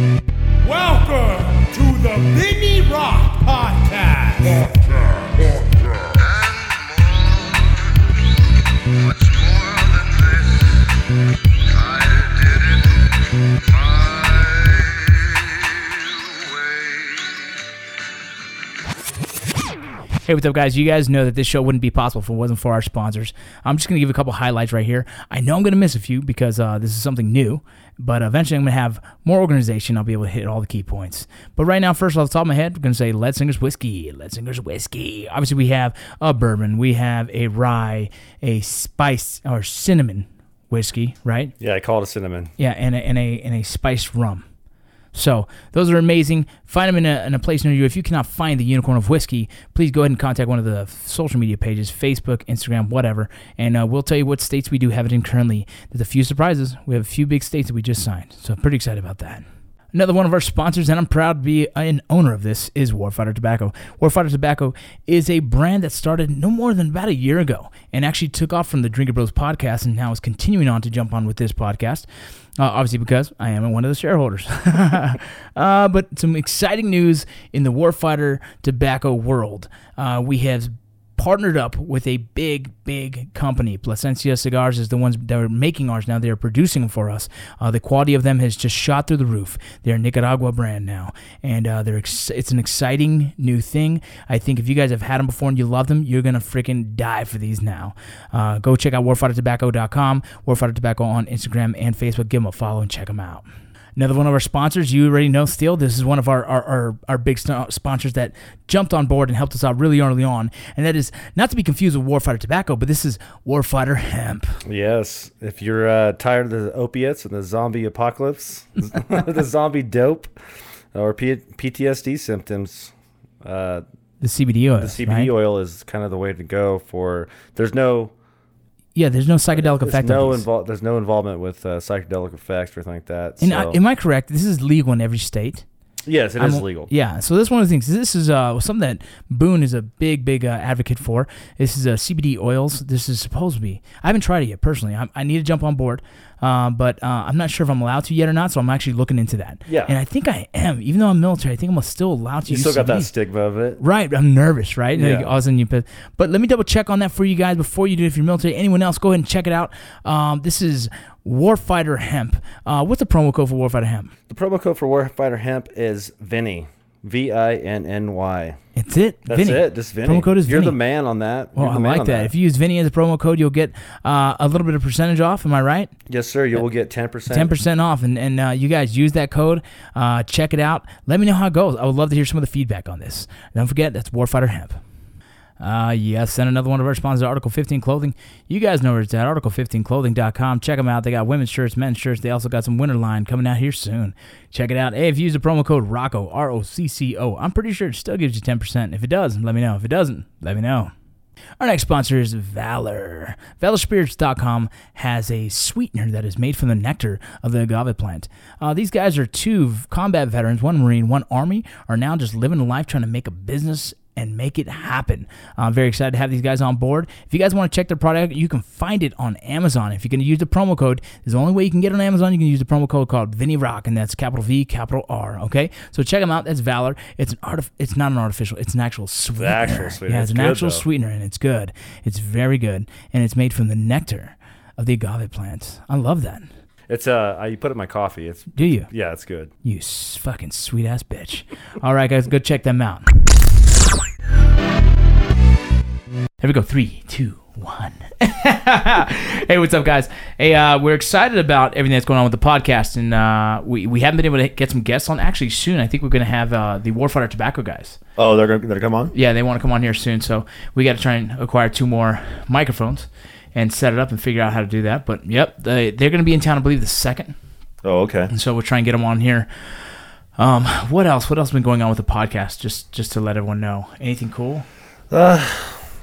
Welcome to the Vinny Rock Podcast. Hey, what's up, guys? You guys know that this show wouldn't be possible if it wasn't for our sponsors. I'm just going to give a couple highlights right here. I know I'm going to miss a few because uh, this is something new, but eventually I'm going to have more organization. I'll be able to hit all the key points. But right now, first off the top of my head, we're going to say Leadslingers Whiskey. Leadslingers Whiskey. Obviously, we have a bourbon, we have a rye, a spice or cinnamon whiskey, right? Yeah, I call it a cinnamon. Yeah, and a, and a and a spiced rum. So those are amazing. Find them in a, in a place near you. If you cannot find the Unicorn of Whiskey, please go ahead and contact one of the social media pages, Facebook, Instagram, whatever, and uh, we'll tell you what states we do have it in currently. There's a few surprises. We have a few big states that we just signed, so I'm pretty excited about that. Another one of our sponsors, and I'm proud to be an owner of this, is Warfighter Tobacco. Warfighter Tobacco is a brand that started no more than about a year ago and actually took off from the Drinkin' Bros podcast and now is continuing on to jump on with this podcast. Uh, obviously, because I am one of the shareholders. uh, but some exciting news in the Warfighter Tobacco world. Uh, we have partnered up with a big, big company. Plasencia Cigars is the ones that are making ours now. They are producing them for us. Uh, the quality of them has just shot through the roof. They're a Nicaragua brand now, and uh, they're ex- it's an exciting new thing. I think if you guys have had them before and you love them, you're gonna freaking die for these now. Uh, go check out warfightertobacco.com, Warfighter Tobacco on Instagram and Facebook. Give them a follow and check them out. Another one of our sponsors, you already know Steel. This is one of our, our, our, our big st- sponsors that jumped on board and helped us out really early on. And that is not to be confused with Warfighter Tobacco, but this is Warfighter Hemp. Yes, if you're uh, tired of the opiates and the zombie apocalypse, the zombie dope, or P- PTSD symptoms, uh, The CBD oil. the CBD right? oil is kind of the way to go. For there's no Yeah, there's no psychedelic there's effect. no invol- there's no involvement with uh, psychedelic effects or anything like that. And so- I, am I correct? This is legal in every state. Yes, it is I'm- legal. Yeah, so this is one of the things. This is uh, something that Boone is a big, big uh, advocate for. This is uh, CBD oils. This is supposed to be. I haven't tried it yet personally. I, I need to jump on board, uh, but uh, I'm not sure if I'm allowed to yet or not. So I'm actually looking into that. Yeah. and I think I am. Even though I'm military, I think I'm still allowed to. You still got that CBD. stigma of it. Right, I'm nervous, right? Like, Yeah. all of a sudden you but let me double check on that for you guys before you do. it. If you're military, anyone else, go ahead and check it out. Um, this is Warfighter Hemp. Uh, what's the promo code for Warfighter Hemp? The promo code for Warfighter Hemp is Vinny, V I N N Y. It's it. That's Vinny. it. Just Vinny. Promo code is Vinny. You're Vinny. the man on that. Well, You're I like on that. If you use Vinny as a promo code, you'll get uh, a little bit of percentage off. Am I right? yes, sir. You will get ten percent. Ten percent off, and and uh, you guys use that code. Uh, check it out. Let me know how it goes. I would love to hear some of the feedback on this. Don't forget that's Warfighter Hemp. Uh, yes, and another one of our sponsors, Article 15 Clothing. You guys know where it's at, article15clothing.com. Check them out. They got women's shirts, men's shirts. They also got some winter line coming out here soon. Check it out. Hey, if you use the promo code ROCCO, R O C C O, I'm pretty sure it still gives you 10%. If it does, let me know. If it doesn't, let me know. Our next sponsor is Valor. ValorSpirits.com has a sweetener that is made from the nectar of the agave plant. Uh, these guys are two combat veterans, one Marine, one Army, are now just living a life trying to make a business and make it happen. I'm very excited to have these guys on board. If you guys want to check their product, you can find it on Amazon. If you're going to use the promo code, there's the only way you can get it on Amazon. You can use the promo code called Vinny Rock, and that's capital V, capital R. Okay, so check them out. That's Valor. It's an art. It's not an artificial. It's an actual sweetener. actual sweetener. Yeah, It's it's an good, actual though. sweetener, and it's good. It's very good, and it's made from the nectar of the agave plant. I love that. It's uh, I- you put it in my coffee. It's Do you? yeah, it's good. You s- fucking sweet ass bitch. All right, guys, go check them out. Here we go. Three, two, one. hey, what's up, guys? Hey, uh, we're excited about everything that's going on with the podcast, and uh, we we haven't been able to get some guests on. Actually, soon I think we're going to have uh, the Warfighter Tobacco guys. Oh, they're gonna, come on. Yeah, they want to come on here soon, so we got to try and acquire two more microphones and set it up and figure out how to do that. But yep, they they're going to be in town, I believe, the second. Oh, okay. And so we'll try and get them on here. Um, what else? What else has been going on with the podcast? Just just to let everyone know. Anything cool? Uh,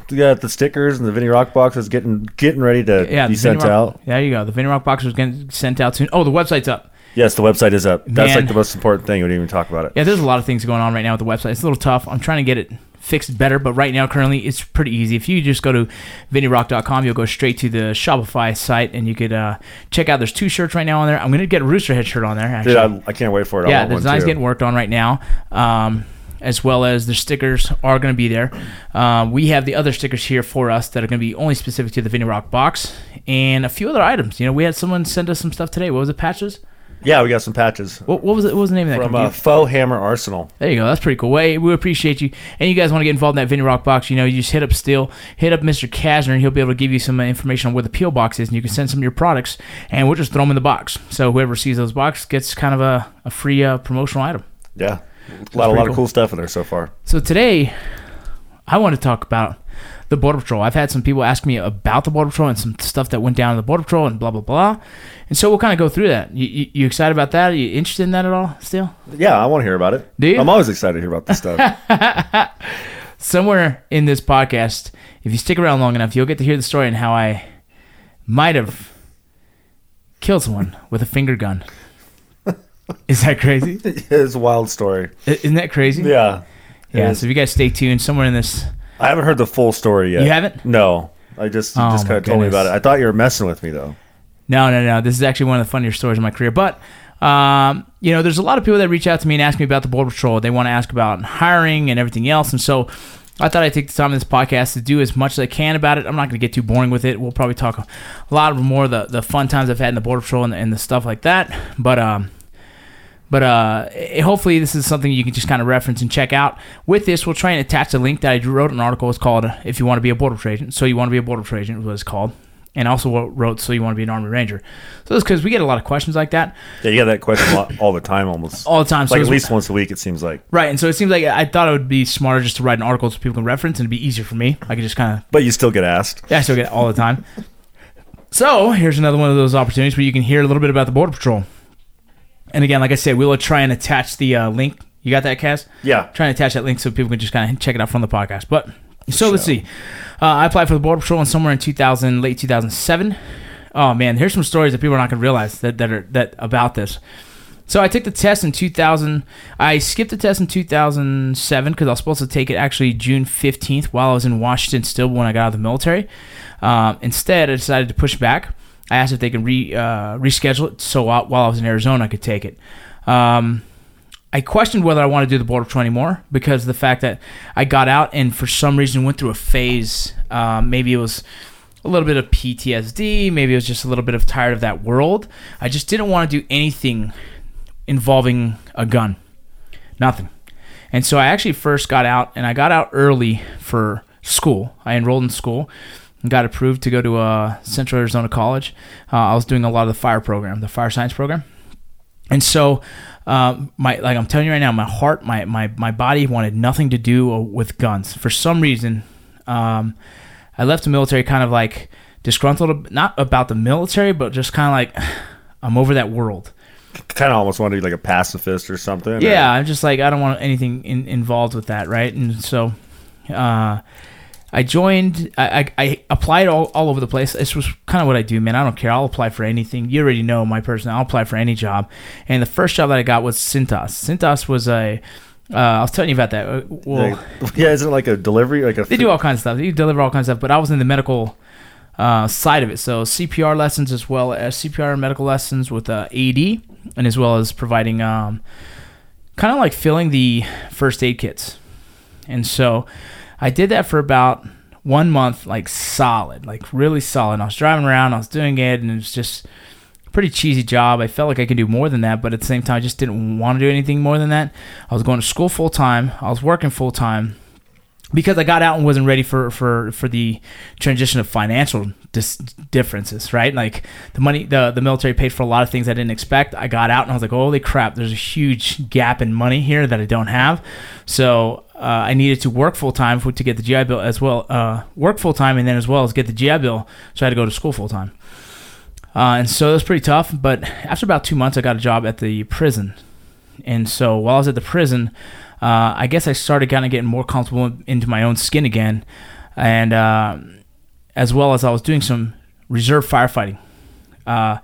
We got the stickers and the Vinny Rock box is getting getting ready to Yeah, be sent Rock- out. There you go. The Vinny Rock box is getting sent out soon. Oh, the website's up. Yes, the website is up. That's Man. like the most important thing. We didn't even talk about it. Yeah, there's a lot of things going on right now with the website. It's a little tough. I'm trying to get it fixed better, but right now, currently, it's pretty easy. If you just go to vinnyrock.com, you'll go straight to the Shopify site and you could uh, check out. There's two shirts right now on there. I'm going to get a Rooster Head shirt on there. Actually. Dude, I, I can't wait for it. Yeah, the design's too. getting worked on right now. Um, as well as the stickers are going to be there. Um, we have the other stickers here for us that are going to be only specific to the Vinny Rock box and a few other items. You know, we had someone send us some stuff today. What was it? Patches? Yeah, we got some patches What, what was it? What was the name of that? from uh, Faux Hammer Arsenal. There you go. That's pretty cool. Way we appreciate you. And you guys want to get involved in that Vinny Rock box? You know, you just hit up Steel, hit up Mr. Kasner, and he'll be able to give you some uh, information on where the peel box is, and you can send some of your products, and we'll just throw them in the box. So whoever sees those boxes gets kind of a, a free uh, promotional item. Yeah, a lot, a lot cool. of cool stuff in there so far. So today, I want to talk about the Border Patrol. I've had some people ask me about the Border Patrol and some stuff that went down in the Border Patrol and blah blah blah. And so we'll kind of go through that. You, you, you excited about that? Are you interested in that at all? Still, Yeah, I want to hear about it. Do you? I'm always excited to hear about this stuff. somewhere in this podcast, if you stick around long enough, you'll get to hear the story and how I might have killed someone with a finger gun. Is that crazy? it's a wild story. Isn't that crazy? Yeah, Yeah. So if you guys stay tuned, somewhere in this, I haven't heard the full story yet. You haven't? No, I just you Oh, just my kind of told me about it. I thought you were messing with me though. No, no, no. This is actually one of the funnier stories of my career. But, um, you know, there's a lot of people that reach out to me and ask me about the Border Patrol. They want to ask about hiring and everything else. And so I thought I'd take the time in this podcast to do as much as I can about it. I'm not going to get too boring with it. We'll probably talk a lot more of the, the fun times I've had in the Border Patrol and, and the stuff like that. But, um, but uh, hopefully this is something you can just kind of reference and check out. With this, we'll try and attach a link that I wrote an article. It's called uh, "If You Want to Be a Border Patrol Agent." So you want to be a Border Patrol Agent is what it's called, and also what wrote "So You Want to Be an Army Ranger." So it's because we get a lot of questions like that Yeah, you get that question a lot, all the time, almost. all the time. So like at least once a week, it seems like. right, and so it seems like I thought it would be smarter just to write an article so people can reference and it'd be easier for me. I could just kind of But you still get asked. yeah, I still get it all the time. So here's another one of those opportunities where you can hear a little bit about the Border Patrol. And again, like I said, we'll try and attach the uh, link. You got that, Cass? Yeah. trying to attach that link so people can just kind of check it out from the podcast. But so let's see. Uh, I applied for the Border Patrol in somewhere in 2000, late 2007. Oh man, here's some stories that people are not going to realize that that are that about this. So I took the test in 2000. I skipped the test in 2007 because I was supposed to take it actually June 15th while I was in Washington still when I got out of the military. Um, instead, I decided to push back. I asked if they could re, uh, reschedule it so while I was in Arizona I could take it. Um, I questioned whether I wanted to do the Border Patrol anymore because the fact that I got out and for some reason went through a phase. Um, maybe it was a little bit of PTSD. Maybe it was just a little bit of tired of that world. I just didn't want to do anything involving a gun. Nothing. And so I actually first got out, and I got out early for school. I enrolled in school got approved to go to uh, Central Arizona College. Uh, I was doing a lot of the fire program, the fire science program. And so, um, my like I'm telling you right now, my heart, my my my body wanted nothing to do with guns. For some reason, um, I left the military kind of like disgruntled, not about the military, but just kind of like I'm over that world. Kind of almost want to be like a pacifist or something. or- Yeah, I'm just like I don't want anything in, involved with that, right? And so, uh, I joined. I, I, I applied all, all over the place. This was kind of what I do, man. I don't care. I'll apply for anything. You already know my person. I'll apply for any job. And the first job that I got was Cintas. Cintas was a. Uh, I was telling you about that. Uh, Well, yeah, isn't it like a delivery? Like a they do all kinds of stuff. They deliver all kinds of stuff. But I was in the medical uh, side of it, so CPR lessons as well as CPR and medical lessons with uh, AED, and as well as providing um, kind of like filling the first aid kits. And so I did that for about one month, like solid, like really solid. I was driving around, I was doing it, and it was just a pretty cheesy job. I felt like I could do more than that, but at the same time, I just didn't want to do anything more than that. I was going to school full time, I was working full time because I got out and wasn't ready for for for the transition of financial dis- differences, right? Like the money, the the military paid for a lot of things I didn't expect. I got out and I was like, holy crap, there's a huge gap in money here that I don't have. So uh, I needed to work full time to get the GI Bill as well, uh, work full time, and then as well as get the GI Bill. So I had to go to school full time. Uh, and so it was pretty tough. But after about two months, I got a job at the prison. And so while I was at the prison, uh, I guess I started kind of getting more comfortable into my own skin again, and uh, as well as I was doing some reserve firefighting. Uh,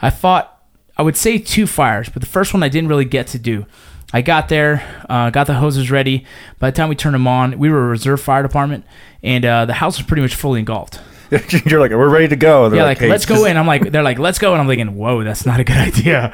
I fought, I would say two fires, but the first one I didn't really get to do. I got there, uh, got the hoses ready. By the time we turned them on, we were a reserve fire department, and uh, the house was pretty much fully engulfed. You're like, we're ready to go. They're Yeah, like, "Hey, let's go in. I'm like, they're like, let's go, and I'm thinking, whoa, that's not a good idea.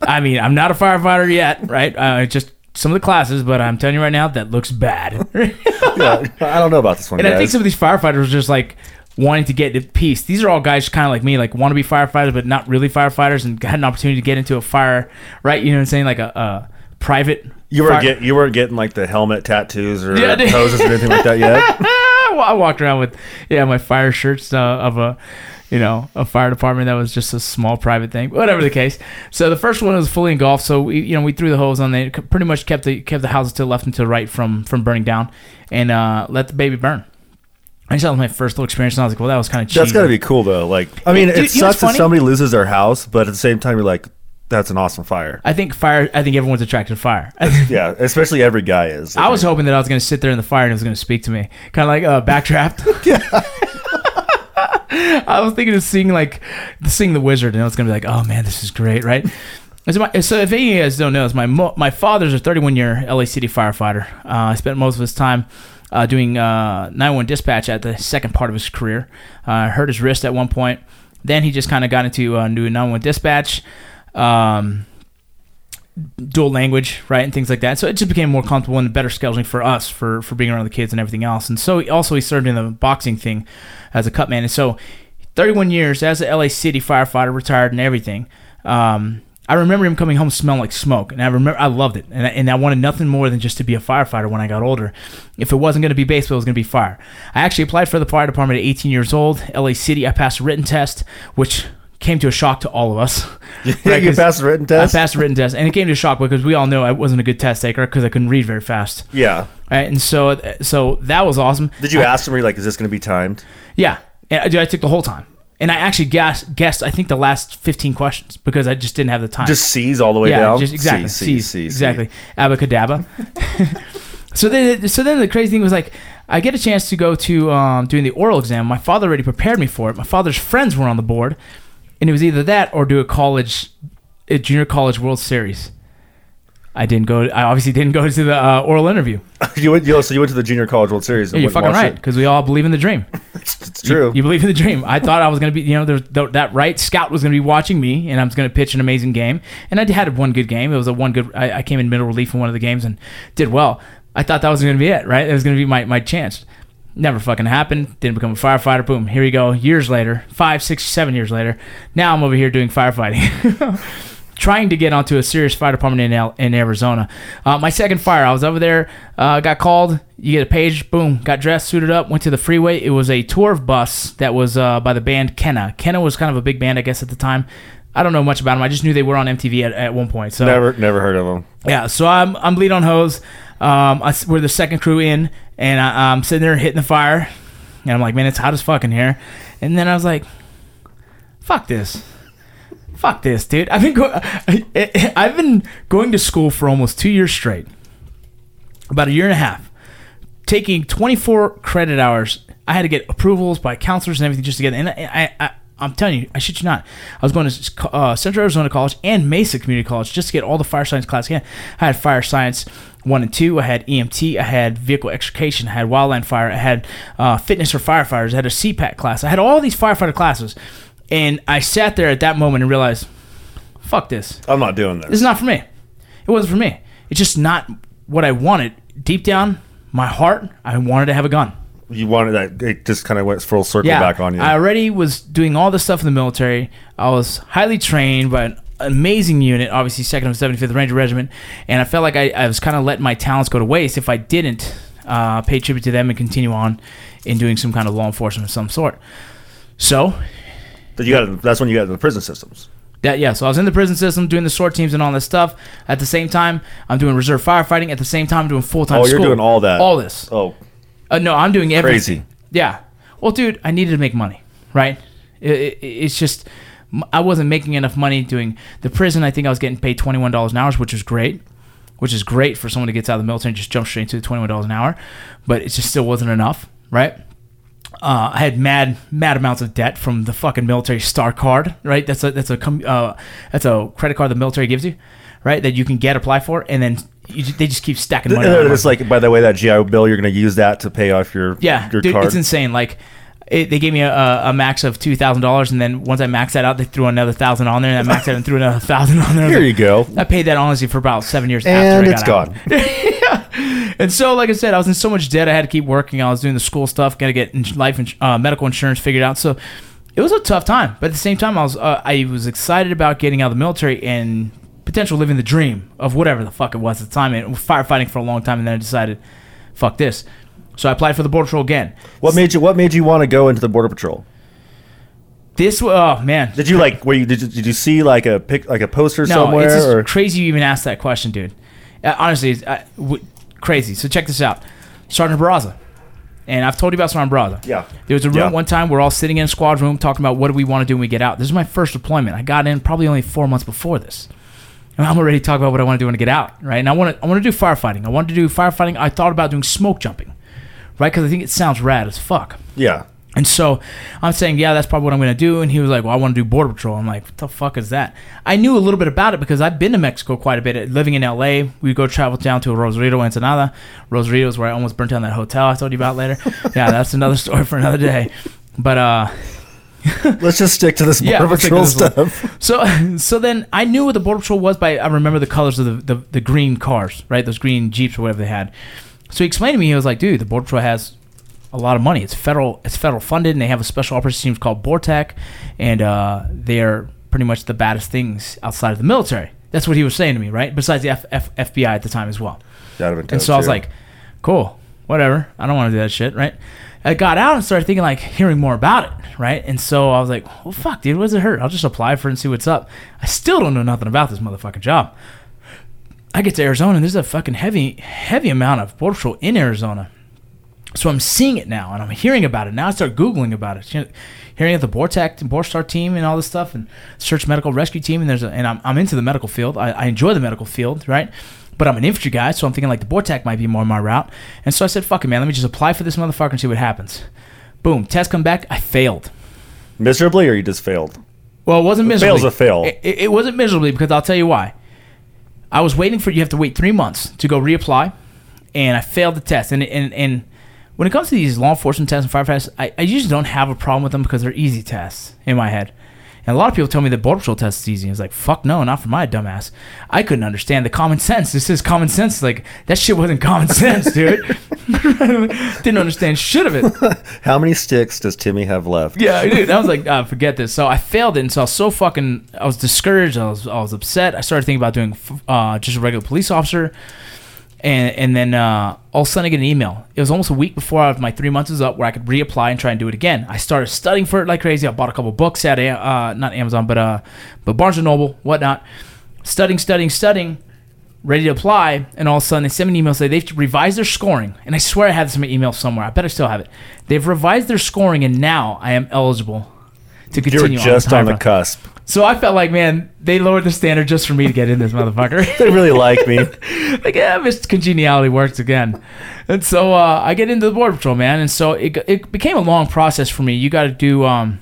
I mean, I'm not a firefighter yet, right? Uh, just some of the classes, but I'm telling you right now, that looks bad. Yeah, I don't know about this one, And guys. I think some of these firefighters are just like wanting to get to peace. These are all guys kind of like me, like want to be firefighters, but not really firefighters, and had an opportunity to get into a fire, right? You know what I'm saying? Like a, a private. you were fire- get you weren't getting like the helmet tattoos or Yeah, hoses or anything like that yet. Well, I walked around with yeah my fire shirts uh, of a you know a fire department that was just a small private thing. Whatever the case. So the first one was fully engulfed. So we you know we threw the hose on there. Pretty much kept the kept the houses to the left and to the right from from burning down, and uh, let the baby burn. I just had my first little experience, and I was like, well, that was kind of cheesy. That's gotta be cool though. Like, I mean, Dude, it you know what's sucks that somebody loses their house, but at the same time, you're like, that's an awesome fire. I think fire. I think everyone's attracted to fire. Yeah, especially every guy is. I was hoping that I was going to sit there in the fire and it was going to speak to me, kind of like uh, Backdraft. I was thinking of seeing like seeing the wizard, and I was going to be like, "Oh man, this is great!" Right? So, my, so if any of you guys don't know, it's my mo- my father's a 31 year LA City firefighter. Uh, I spent most of his time uh, doing uh, 911 dispatch at the second part of his career. Uh, hurt his wrist at one point. Then he just kind of got into uh, doing 911 dispatch. Um, dual language, right, and things like that. So it just became more comfortable and better scheduling for us for for being around the kids and everything else. And so also he served in the boxing thing as a cut man. And so 31 years as a LA City firefighter, retired and everything. Um, I remember him coming home smelling like smoke, and I remember I loved it, and I, and I wanted nothing more than just to be a firefighter when I got older. If it wasn't going to be baseball, it was going to be fire. I actually applied for the fire department at 18 years old, LA City. I passed a written test, which came to a shock to all of us. Right, you passed the written test. I passed the written test, and it came to a shock because we all know I wasn't a good test taker because I couldn't read very fast. yeah. Right, and so so that was awesome. Did you I- ask them? Were you like, is this going to be timed? Yeah, and I, dude, I took the whole time, and I actually guessed, guessed I think the last fifteen questions because I just didn't have the time. Just C's all the way yeah, down. just exactly. C, C's, C, C. exactly. Abacadabra. so then, so then the crazy thing was like, I get a chance to go to um, doing the oral exam. My father already prepared me for it. My father's friends were on the board, and it was either that or do a college, a junior college World Series. I didn't go. I obviously didn't go to the uh, oral interview. you went. You, so you went to the Junior College World Series. Yeah, you're fucking right because we all believe in the dream. It's true. You, you believe in the dream. I thought I was going to be, you know, there, there, that right scout was going to be watching me, and I was going to pitch an amazing game. And I had one good game. It was a one good. I, I came in middle relief in one of the games and did well. I thought that was going to be it, right? It was going to be my, my chance. Never fucking happened. Didn't become a firefighter. Boom. Here we go. Years later, five, six, seven years later. Now I'm over here doing firefighting. Trying to get onto a serious fire department in, Al- in Arizona. Uh, my second fire, I was over there, uh, got called. You get a page, boom, got dressed, suited up, went to the freeway. It was a tour of bus that was uh, by the band Kenna. Kenna was kind of a big band, I guess, at the time. I don't know much about them. I just knew they were on MTV at, at one point. So Never, never heard of them. yeah, so I'm I'm lead on hose. Um, I, we're the second crew in, and I, I'm sitting there hitting the fire, and I'm like, man, it's hot as fucking here. And then I was like, fuck this, fuck this, dude. I've been go- I've been going to school for almost two years straight, about a year and a half, taking 24 credit hours. I had to get approvals by counselors and everything just to get. And I, I, I I'm telling you, I shit you not. I was going to uh, Central Arizona College and Mesa Community College just to get all the fire science classes. again. I had fire science one and two. I had EMT. I had vehicle extrication. I had wildland fire. I had uh, fitness for firefighters. I had a CPAT class. I had all these firefighter classes, and I sat there at that moment and realized, fuck this. I'm not doing This this. is not for me. It wasn't for me. It's just not what I wanted. Deep down, my heart, I wanted to have a gun. You wanted that. It just kind of went full circle Yeah, back on you. I already was doing all this stuff in the military. I was highly trained by an amazing unit, obviously second of 75th Ranger Regiment, and I felt like I, I was kind of letting my talents go to waste if I didn't uh, pay tribute to them and continue on in doing some kind of law enforcement of some sort. So But you got. That's when you got into the prison systems. that yeah, so I was in the prison system doing the SWORD teams and all this stuff. At the same time, I'm doing reserve firefighting. At the same time, I'm doing full time. Oh, you're doing all that. All this. Oh, Uh, no, I'm doing everything. Crazy. Yeah. Well, dude, I needed to make money, right? It, it, it's just I wasn't making enough money doing the prison. I think I was getting paid twenty one dollars an hour, which was great, which is great for someone to get out of the military and just jump straight into the twenty one dollars an hour. But it just still wasn't enough, right? uh, I had mad mad amounts of debt from the fucking military star card, right? That's a that's a com- uh, that's a credit card the military gives you, right? That you can get apply for, and then you, they just keep stacking money. on And it's like, by the way, that GI Bill, you're going to use that to pay off your Yeah, your dude, card. it's insane. Like, it, they gave me a, a, max of two thousand dollars, and then once I maxed that out, they threw another thousand on there, and I maxed out and threw another thousand on there. Here like- you go. I paid that honestly for about seven years, And after I it's gone. And so, like I said, I was in so much debt. I had to keep working. I was doing the school stuff, got to get ins- life, ins- uh, medical insurance figured out. So it was a tough time. But at the same time, I was uh, I was excited about getting out of the military and potential living the dream of whatever the fuck it was at the time. And firefighting for a long time, and then I decided, fuck this. So I applied for the border patrol again. What made you What made you want to go into the border patrol? This, oh man, Did you like? Were you did you, did you see like a pic like a poster No, somewhere? it's just or? crazy you even asked that question, dude. Uh, honestly, it's uh, w- crazy. So check this out, Sergeant Barraza, and I've told you about Sergeant Barraza. Yeah. There was a room Yeah. one time we're all sitting in a squad room talking about what do we want to do when we get out. This is my first deployment. I got in probably only four months before this. And I'm already talking about what I want to do when I get out, right? And I want to I want to do firefighting. I want to do firefighting. I thought about doing smoke jumping, right? Because I think it sounds rad as fuck. yeah. And so I'm saying, yeah, that's probably what I'm going to do. And he was like, well, I want to do Border Patrol. I'm like, what the fuck is that? I knew a little bit about it because I've been to Mexico quite a bit. Living in LA, we go travel down to Rosarito, Ensenada. Rosarito is where I almost burnt down that hotel I told you about later. yeah, that's another story for another day. But, uh, Let's just stick to this border to patrol this one. stuff. so so then I knew what the Border Patrol was by I remember the colors of the, the, the green cars, right? Those green Jeeps or whatever they had. So he explained to me, he was like, dude, the Border Patrol has a lot of money. It's federal it's federal funded and they have a special operations team called BORTAC and uh, they're pretty much the baddest things outside of the military. That's what he was saying to me, right? Besides the F- F- FBI at the time as well. That'd have been And so I was too. like, cool, whatever. I don't want to do that shit, right? I got out and started thinking like hearing more about it, right? And so I was like, well, fuck, dude, what does it hurt? I'll just apply for it and see what's up. I still don't know nothing about this motherfucking job. I get to Arizona and there's a fucking heavy, heavy amount of border patrol in Arizona. So I'm seeing it now and I'm hearing about it. Now I start Googling about it. You know, hearing of the Bortac and Borstar team and all this stuff and search medical rescue team and there's a, and I'm, I'm into the medical field. I, I enjoy the medical field, right? But I'm an infantry guy, so I'm thinking like the Bortac might be more my route. And so I said, fuck it, man, let me just apply for this motherfucker and see what happens. Boom, test come back, I failed. miserably, or you just failed. Well, it wasn't miserably. fail's a fail. It, it- it wasn't miserably because I'll tell you why. I was waiting for you have to wait three months to go reapply, and I failed the test. And and and when it comes to these law enforcement tests and fire tests, I, I usually don't have a problem with them because they're easy tests in my head. And a lot of people tell me the border patrol test is easy. It's like fuck no, not for my dumbass. I couldn't understand the common sense. This is common sense. Like that shit wasn't common sense, dude. Didn't understand shit of it. How many sticks does Timmy have left? Yeah, dude, I was like, uh, forget this. So I failed it, and so I was so fucking, I was discouraged. I was, I was upset. I started thinking about doing uh, just a regular police officer, and and then uh, all of a sudden I get an email. It was almost a week before I- my three months was up, where I could reapply and try and do it again. I started studying for it like crazy. I bought a couple books at uh, not Amazon, but uh, but Barnes and Noble, whatnot. Studying, studying, studying ready to apply, and all of a sudden they send me an email say they've revised their scoring. And I swear I have this in my email somewhere. I bet I still have it. They've revised their scoring, and now I am eligible to continue. You're just this on the cusp. So I felt like, man, they lowered the standard just for me to get in this motherfucker. They really like me. like, yeah, Mr. Congeniality works again. And so uh, I get into the Border Patrol, man. And so it, it became a long process for me. You got to do um,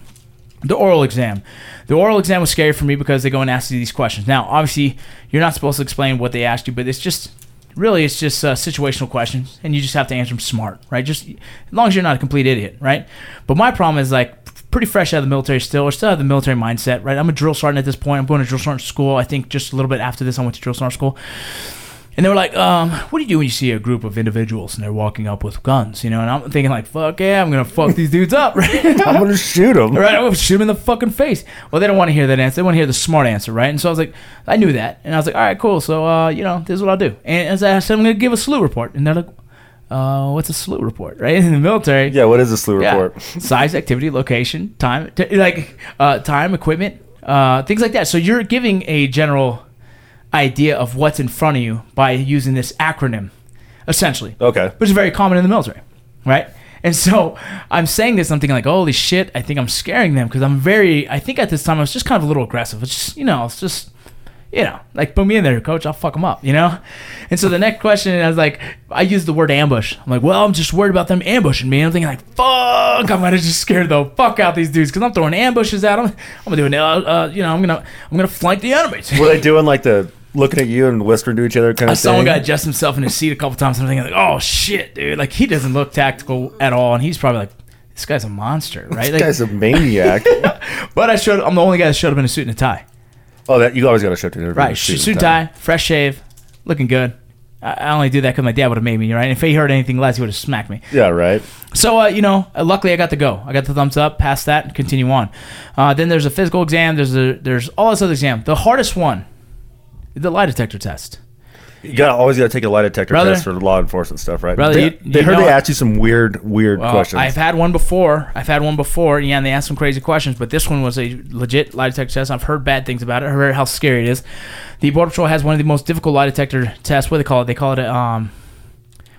the oral exam. The oral exam was scary for me because they go and ask you these questions. Now, obviously, you're not supposed to explain what they asked you, but it's just really it's just uh, situational questions, and you just have to answer them smart, right? Just as long as you're not a complete idiot, right? But my problem is like pretty fresh out of the military still, or still have the military mindset, right? I'm a drill sergeant at this point. I'm going to drill sergeant school. I think just a little bit after this, I went to drill sergeant school. And they were like, um, what do you do when you see a group of individuals and they're walking up with guns, you know? And I'm thinking like, fuck yeah, I'm gonna fuck these dudes up, right? I'm gonna shoot them. Right, I'm gonna shoot him in the fucking face. Well, they don't want to hear that answer. They want to hear the smart answer, right? And so I was like, I knew that, and I was like, all right, cool. So, uh, you know, this is what I'll do. And as I said, I'm gonna give a salute report, and they're like, uh, what's a salute report, right? In the military, Yeah, what is a salute yeah. report? size, activity, location, time, t- like uh, time, equipment, uh, things like that. So you're giving a general idea of what's in front of you by using this acronym, essentially Okay. which is very common in the military, right? And so I'm saying this, I'm thinking like, holy shit, I think I'm scaring them because I'm very, I think at this time I was just kind of a little aggressive. It's just, you know, it's just, you know, like put me in there, coach. I'll fuck them up, you know. And so the next question, I was like, I used the word ambush. I'm like, well, I'm just worried about them ambushing me. I'm thinking like, fuck, I'm gonna just scare the fuck out these dudes because I'm throwing ambushes at them. I'm gonna do it. Uh, uh, you know, I'm gonna I'm gonna flank the enemies. Were they doing like the looking at you and whispering to each other kind I of saw thing? one guy adjust himself in his seat a couple times. I'm thinking like, oh shit, dude. Like he doesn't look tactical at all, and he's probably like, this guy's a monster, right? This Like, guy's a maniac. but I showed. I'm the only guy that showed up in a suit and a tie. Oh, that you always got to show to Right, suit, and tie, fresh shave, looking good. I I only do that because my dad would have made me, right? If he heard anything less, he would have smacked me. Yeah, right. So, uh, you know, uh, luckily I got to go. I got the thumbs up, pass that, and continue on. Uh, then there's a physical exam. There's a there's all this other exam. The hardest one, the lie detector test. You got always got to take a lie detector Brother- test for law enforcement stuff, right? Brother, they, you- they you heard know- they asked you some weird, weird Well, questions. I've had one before. I've had one before. Yeah, and they asked some crazy questions, but this one was a legit lie detector test. I've heard bad things about it. I heard how scary it is. The Border Patrol has one of the most difficult lie detector tests. What do they call it? They call it a, um,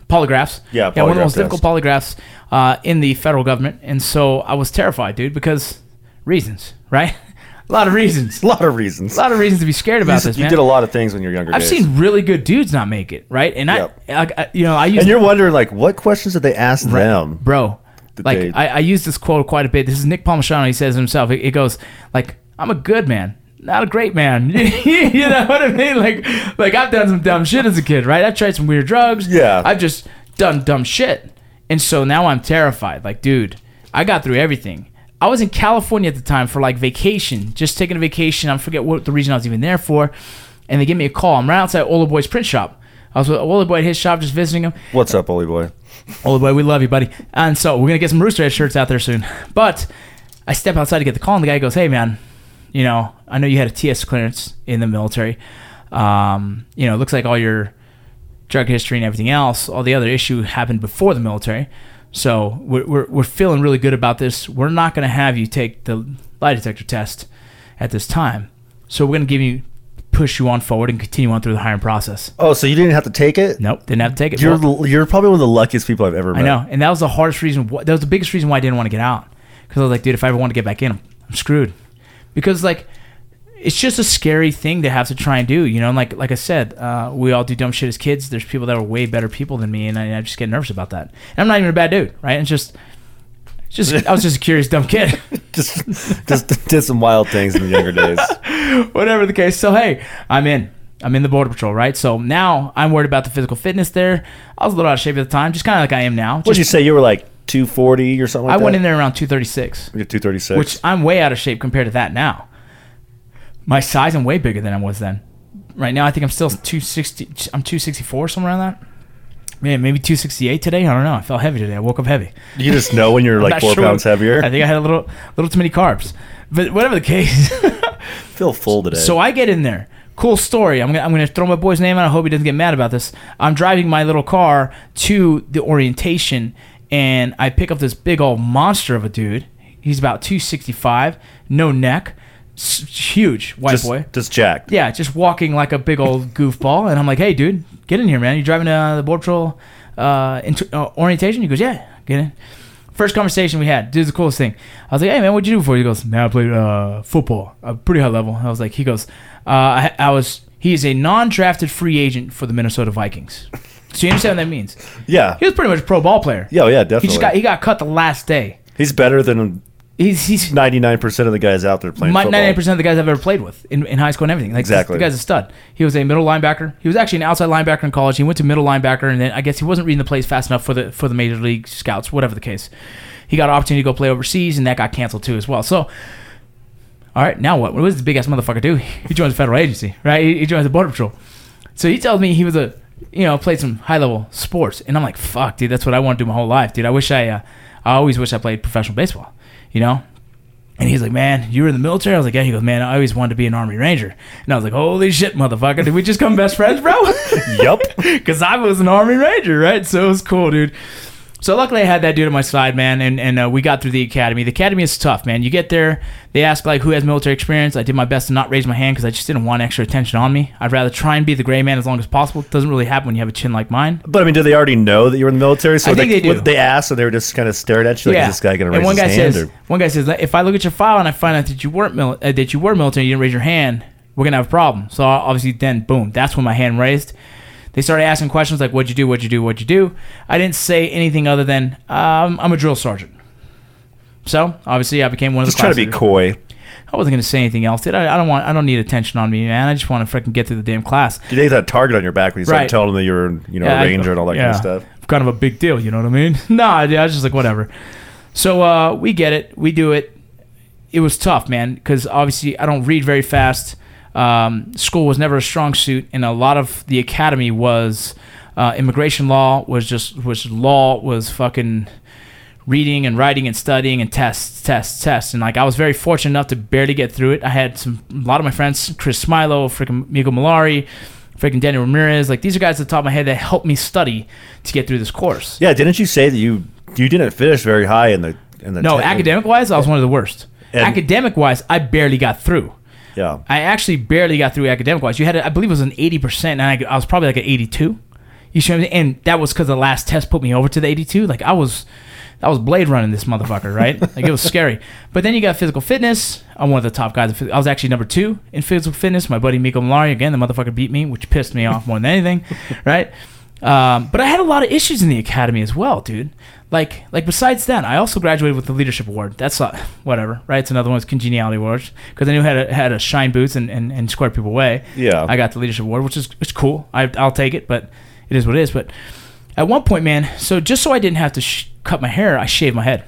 polygraphs. Yeah, yeah, one of the polygraph most difficult polygraphs uh, in the federal government. And so I was terrified, dude, because reasons, right? a lot of reasons. a lot of reasons. A lot of reasons to be scared about you, this, you man. did a lot of things when you were younger. I've days. seen really good dudes not make it, right? And Yep. I, I, I, you know, I use and you're wondering like, what questions did they ask them? bro. Like they- I, I use this quote quite a bit. This is Nick Palmisciano. He says himself. It, it goes like, "I'm a good man, not a great man." you know what I mean? Like, like I've done some dumb shit as a kid, right? I've tried some weird drugs. Yeah. I've just done dumb shit, and so now I'm terrified. Like, dude, I got through everything. I was in California at the time for like vacation, just taking a vacation. I forget what the reason I was even there for, and they give me a call. I'm right outside Ola Boy's print shop. I was with Ola Boy at his shop, just visiting him. What's up, Olie boy? Old boy, we love you, buddy. And so we're gonna get some Rooster Head shirts out there soon. But I step outside to get the call, and the guy goes, "Hey, man, you know, I know you had a TS clearance in the military. Um, you know, it looks like all your drug history and everything else, all the other issue happened before the military. So we're we're, we're feeling really good about this. We're not gonna have you take the lie detector test at this time. So we're gonna give you." Push you on forward and continue on through the hiring process. Oh, so you didn't have to take it? Nope, didn't have to take it. You're Well- you're probably one of the luckiest people I've ever met. I know, and that was the hardest reason. That was the biggest reason why I didn't want to get out. Because I was like, dude, if I ever want to get back in, I'm, I'm screwed. Because like, it's just a scary thing to have to try and do. You know, and like like I said, uh, we all do dumb shit as kids. There's people that are way better people than me, and I, I just get nervous about that. And I'm not even a bad dude, right? It's just, it's just I was just a curious dumb kid. Just just did some wild things in the younger days. whatever the case. So hey, I'm in. I'm in the border patrol, right? So now I'm worried about the physical fitness there. I was a little out of shape at the time, just kind of like I am now. What did you say? You were like 240 or something like I that? went in there around 236. You're 236. which I'm way out of shape compared to that now. My size, I'm way bigger than I was then. Right now, I think I'm still 260. I'm 264, somewhere around that. Man, maybe 268 today. I don't know. I felt heavy today. I woke up heavy. you just know when you're like four sure. pounds heavier. I think I had a little, little too many carbs. But whatever the case. feel full today. So I get in there. Cool story. I'm gonna, I'm gonna throw my boy's name out. I hope he doesn't get mad about this. I'm driving my little car to the orientation, and I pick up this big old monster of a dude. He's about 265, no neck, huge white just, boy. just jacked. Yeah, just walking like a big old goofball. And I'm like, hey, dude, get in here, man. You're driving uh, the Border Patrol uh, inter- uh, orientation? He goes, yeah, get in. First conversation we had, dude's the coolest thing. I was like, hey, man, what'd you do before? He goes, man, I played uh, football, a pretty high level. I was like, he goes, uh, I, I was, he is a non drafted free agent for the Minnesota Vikings. So you understand what that means? Yeah. He was pretty much a pro ball player. Yeah, yeah, He definitely. just got, he got cut the last day. He's better than He's, he's 99% of the guys out there playing my football. 99% of the guys I've ever played with in, in high school and everything. Like, Exactly. The guy's a stud. He was a middle linebacker. He was actually an outside linebacker in college. He went to middle linebacker, and then I guess he wasn't reading the plays fast enough for the for the major league scouts, whatever the case. He got an opportunity to go play overseas, and that got canceled too as well. So, all right, now what? What does this big ass motherfucker do? He joins a federal agency, right? He, he joins the border patrol. So he tells me he was a, you know, played some high level sports, and I'm like, fuck, dude, that's what I want to do my whole life, dude. I wish I, uh, I always wish I played professional baseball, you know. And he's like, man, you were in the military? I was like, yeah. He goes, man, I always wanted to be an Army Ranger. And I was like, holy shit, motherfucker. Did we just become best friends, bro? Yup. Because I was an Army Ranger, right? So it was cool, dude. So luckily I had that dude at my side, man, and, and uh, we got through the academy. The academy is tough, man. You get there, they ask like who has military experience. I did my best to not raise my hand because I just didn't want extra attention on me. I'd rather try and be the gray man as long as possible. It doesn't really happen when you have a chin like mine. But I mean, do they already know that you're in the military? So I think they do. They asked, so they were just kind of stared at you like, is this guy going to raise and one his guy hand? says, or- one guy says, if I look at your file and I find out that you weren't mil- uh, that you were military, and you didn't raise your hand, we're gonna have a problem. So obviously, then boom, that's when my hand raised. They started asking questions like, "What'd you do? What'd you do? What'd you do?" I didn't say anything other than, um, "I'm a drill sergeant." So obviously, I became one of the. Just trying to be coy. I wasn't gonna say anything else, did I? I don't want. I don't need attention on me, man. I just want to freaking get through the damn class. You take that target on your back when you Right. telling them that you're, you know, Yeah, a I- ranger and all that kind of stuff. Kind of a big deal, you know what I mean? nah, I I was just like whatever. So uh, we get it, we do it. It was tough, man, because obviously I don't read very fast. Um, school was never a strong suit, and a lot of the academy was uh, immigration law was just was law was fucking reading and writing and studying and tests, tests, tests. And like I was very fortunate enough to barely get through it. I had some a lot of my friends, Chris Smilo, freaking Miguel Malari, freaking Daniel Ramirez. Like these are guys at the top of my head that helped me study to get through this course. Yeah, didn't you say that you you didn't finish very high in the in the No, academic wise, I was one of the worst. And- academic wise, I barely got through. Yeah. I actually barely got through academic wise. You had, a, I believe it was an 80%, and I, I was probably like an 82. You see what I'm saying? And that was because the last test put me over to the 82. Like I was, I was blade running this motherfucker, right? like it was scary. But then you got physical fitness. I'm one of the top guys. I was actually number two in physical fitness. My buddy Miko Malari, again, the motherfucker beat me, which pissed me off more than anything, right? Um, but I had a lot of issues in the academy as well, dude. Like, like besides that, I also graduated with the leadership award. That's uh, whatever, right? It's another one. It's congeniality awards because I knew how to, how to shine boots and, and, and square people away. Yeah. I got the leadership award, which is it's cool. I, I'll take it, but it is what it is. But at one point, man, so just so I didn't have to sh- cut my hair, I shaved my head,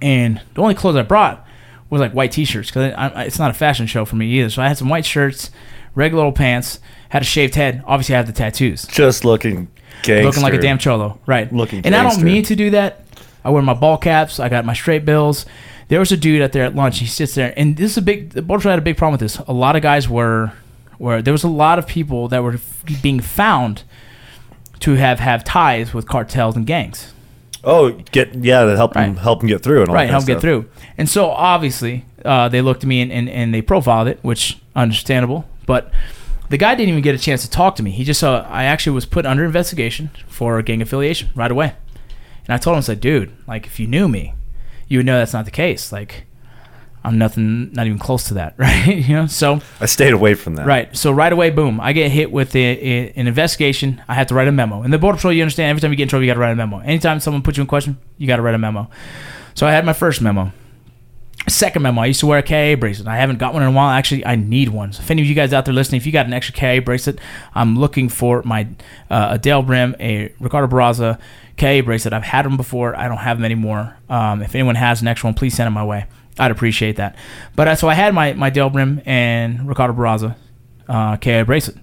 and the only clothes I brought was like white t-shirts because it's not a fashion show for me either. So I had some white shirts, regular old pants, had a shaved head. Obviously, I have the tattoos Just looking gangster. looking like a damn cholo, right? Looking and I don't gangster. mean to do that. I wear my ball caps. I got my straight bills. There was a dude out there at lunch. He sits there, and this is a big. The Border had a big problem with this. A lot of guys were, were there was a lot of people that were f- being found to have have ties with cartels and gangs. Oh, get yeah, to help them Right. help them get through and all right, that help get through. And so obviously, uh, they looked at me and, and, and they profiled it, which understandable. But the guy didn't even get a chance to talk to me. He just saw I actually was put under investigation for gang affiliation right away. And I told him, I said, dude, like if you knew me, you would know that's not the case. Like I'm nothing, not even close to that, right? you know, so. I stayed away from that. Right. So right away, boom, I get hit with a, a- an investigation. I have to write a memo. And the border patrol, you understand, every time you get in trouble, you got to write a memo. Anytime someone puts you in question, you got to write a memo. So I had my first memo. Second memo, I used to wear a KIA bracelet. I haven't got one in a while. Actually, I need one. So if any of you guys out there listening, if you got an extra KIA bracelet, I'm looking for my uh, a Dale Brehm, a Ricardo Barraza KIA bracelet. I've had them before. I don't have them anymore. Um, if anyone has an extra one, please send them my way. I'd appreciate that. But uh, so I had my my Dale Brehm and Ricardo Barraza uh, KIA bracelet,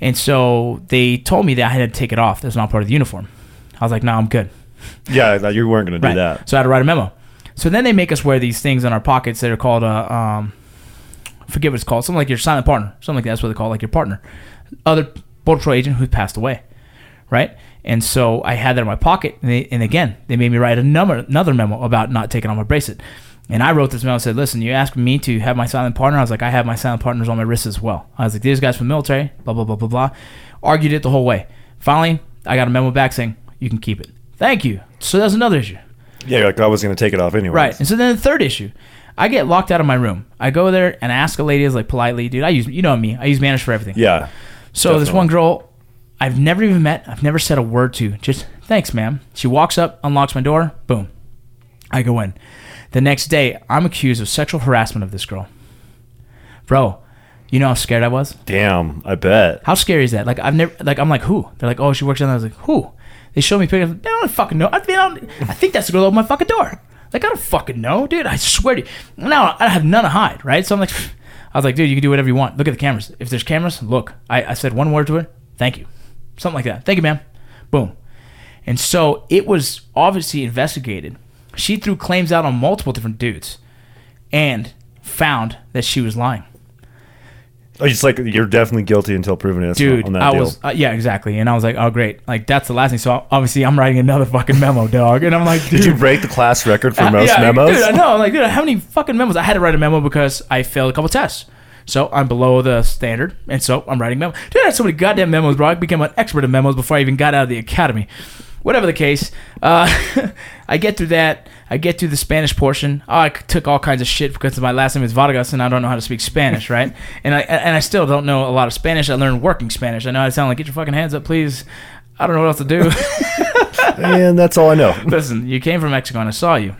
and so they told me that I had to take it off. That's not part of the uniform. I was like, no, I'm good. Yeah, you weren't going to do Right. that. So I had to write a memo. So then they make us wear these things in our pockets that are called a, um, forget what it's called, something like your silent partner, something like that. That's what they call it, like your partner, other border patrol agent who passed away, right? And so I had that in my pocket, and, they, and again, they made me write a number, another memo about not taking on my bracelet. And I wrote this memo and said, listen, you asked me to have my silent partner. I was like, I have my silent partners on my wrists as well. I was like, these guys from the military, blah, blah, blah, blah, blah. Argued it the whole way. Finally, I got a memo back saying, you can keep it. Thank you. So that's another issue. Yeah, like I was going to take it off anyway. Right. And so then the third issue, I get locked out of my room. I go there and I ask a lady, is like politely, dude. I use, you know me. I use manners for everything. Yeah. So this one girl, I've never even met. I've never said a word to. Just thanks, ma'am. She walks up, unlocks my door. Boom. I go in. The next day, I'm accused of sexual harassment of this girl. Bro, you know how scared I was. Damn, I bet. How scary is that? Like I've never, like I'm like who? They're like, oh, she works down there. I was like, who? They show me pictures. They don't fucking know. I, I, don't, I think that's the girl opened my fucking door. Like I don't fucking know, dude. I swear to you. Now I have none to hide, right? So I'm like, I was like, dude, you can do whatever you want. Look at the cameras. If there's cameras, look. I, I said one word to her. Thank you. Something like that. Thank you, ma'am. Boom. And so it was obviously investigated. She threw claims out on multiple different dudes, and found that she was lying. Oh, it's like you're definitely guilty until proven innocent dude on that i deal. was uh, yeah exactly. And i was like oh great. Like that's the last thing. So obviously i'm writing another fucking memo dog. And i'm like dude, Did you break the class record for uh, most yeah, memos? dude i know. I'm like dude how many fucking memos? I had to write a memo because i failed a couple tests. So i'm below the standard and so i'm writing memos dude i had so many goddamn memos bro. I became an expert in memos before i even got out of the academy. Whatever the case, uh, I get through that. I get through the Spanish portion. Oh, I took all kinds of shit because my last name is Vargas and I don't know how to speak Spanish, right? And I and I still don't know a lot of Spanish. I learned working Spanish. I know I sound like get your fucking hands up, please. I don't know what else to do. and that's all I know. Listen, you came from Mexico and I saw you.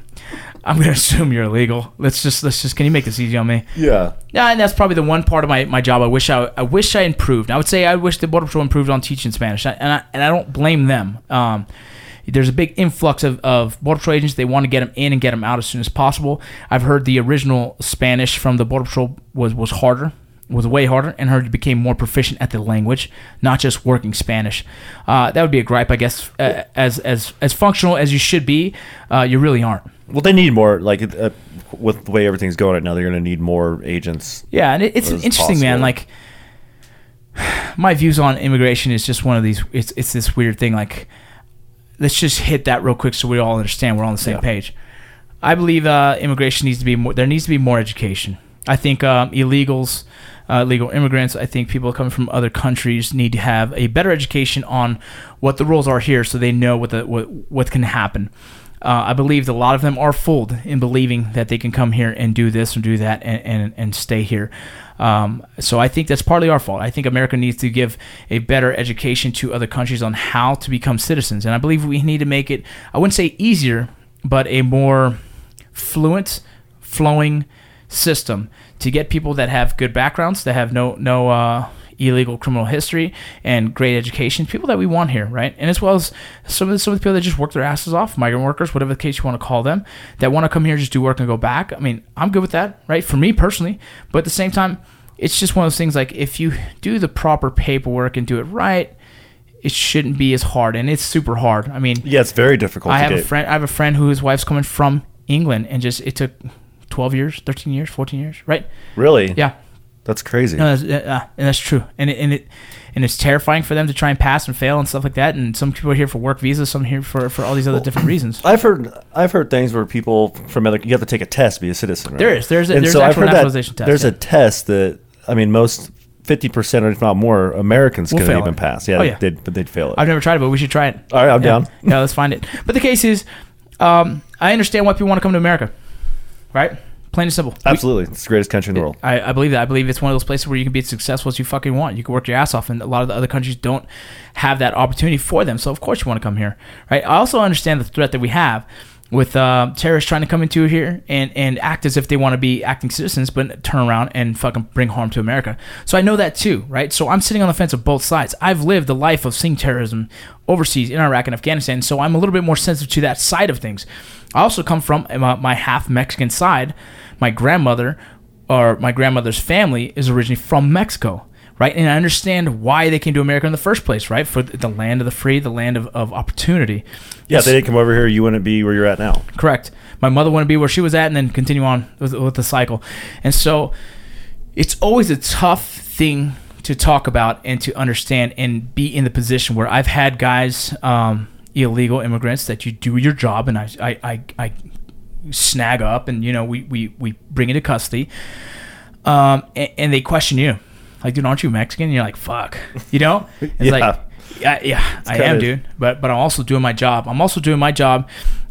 I'm gonna assume you're illegal. Let's just let's just. Can you make this easy on me? Yeah. Yeah, and that's probably the one part of my, my job I wish I I wish I improved. I would say I wish the border patrol improved on teaching Spanish, and I and I don't blame them. Um, there's a big influx of, of border patrol agents. They want to get them in and get them out as soon as possible. I've heard the original Spanish from the border patrol was was harder, was way harder, and heard you became more proficient at the language, not just working Spanish. Uh, that would be a gripe, I guess. Uh, as as as functional as you should be, uh, you really aren't. Well, they need more. Like uh, with the way everything's going right now, they're going to need more agents. Yeah, and it, it's interesting, man. Like my views on immigration is just one of these. It's it's this weird thing. Like let's just hit that real quick so we all understand we're all on the same Yeah. page. I believe uh, immigration needs to be more. There needs to be more education. I think um, illegals, uh, illegal immigrants. I think people coming from other countries need to have a better education on what the rules are here, so they know what the what what can happen. Uh, I believe a lot of them are fooled in believing that they can come here and do this and do that and, and, and stay here. Um, so I think that's partly our fault. I think America needs to give a better education to other countries on how to become citizens. And I believe we need to make it, I wouldn't say easier, but a more fluent, flowing system to get people that have good backgrounds, that have no no uh, illegal criminal history and great education, people that we want here, right? And as well as some of the, some of the people that just work their asses off, migrant workers, whatever the case you want to call them, that want to come here just do work and go back. I mean, I'm good with that, right? For me personally, but at the same time, it's just one of those things like if you do the proper paperwork and do it right. It shouldn't be as hard, and it's super hard. I mean, Yeah, it's very difficult. I have get. a friend. I have a friend who his wife's coming from England, and just it took twelve years, thirteen years, fourteen years, right? Really? Yeah, That's crazy. no, that's, uh, and that's true, and it, and it and it's terrifying for them to try and pass and fail and stuff like that. And some people are here for work visas, some here for for all these other different reasons. I've heard I've heard things where people from other you have to take a test to be a citizen. Right? There is. There's a- And there's so actual that naturalization test, There's yeah. a test that I mean most fifty percent or if not more Americans Will couldn't even it. pass. Yeah, Oh, yeah. They'd, but they'd fail it. I've never tried it, but we should try it. All right, I'm yeah. down. Yeah, let's find it. But the case is, um, I understand why people want to come to America, right? Plain and simple. We- Absolutely, it's the greatest country in the world. I, I believe that. I believe it's one of those places where you can be as successful as you fucking want. You can work your ass off, and a lot of the other countries don't have that opportunity for them. So of course you want to come here, right? I also understand the threat that we have with uh, terrorists trying to come into here and, and act as if they want to be acting citizens, but turn around and fucking bring harm to America. So I know that too, right? So I'm sitting on the fence of both sides. I've lived the life of seeing terrorism overseas in Iraq and Afghanistan, so I'm a little bit more sensitive to that side of things. I also come from my, my half Mexican side. My grandmother or my grandmother's family is originally from Mexico, right? And I understand why they came to America in the first place, right? For the land of the free, the land of, of opportunity. Yeah, if they didn't come over here, you wouldn't be where you're at now. Correct. My mother to be where she was at and then continue on with, with the cycle. And so it's always a tough thing to talk about and to understand and be in the position where I've had guys, um, illegal immigrants, that you do your job and I, I, I, I snag up and, you know, we, we, we bring into custody. Um, and, and they question you. Like, dude, aren't you Mexican? And you're like, fuck. You know? It's Yeah. like, yeah, yeah, I kinda- am, dude. But but I'm also doing my job. I'm also doing my job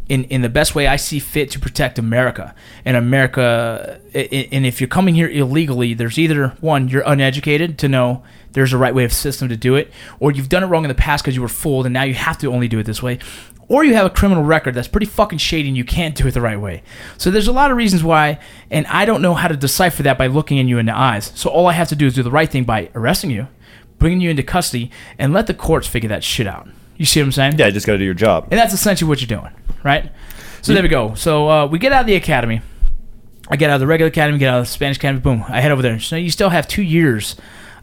in in the best way I see fit to protect America. And America, i- i- and if you're coming here illegally, there's either one, you're uneducated to know there's a right way of system to do it, or you've done it wrong in the past because you were fooled, and now you have to only do it this way. Or you have a criminal record that's pretty fucking shady and you can't do it the right way. So there's a lot of reasons why, and I don't know how to decipher that by looking in you in the eyes. So all I have to do is do the right thing by arresting you, bringing you into custody, and let the courts figure that shit out. You see what I'm saying? Yeah, you just got to do your job. And that's essentially what you're doing, right? So there we go. So uh, we get out of the academy. I get out of the regular academy, get out of the Spanish academy, boom, I head over there. So you still have two years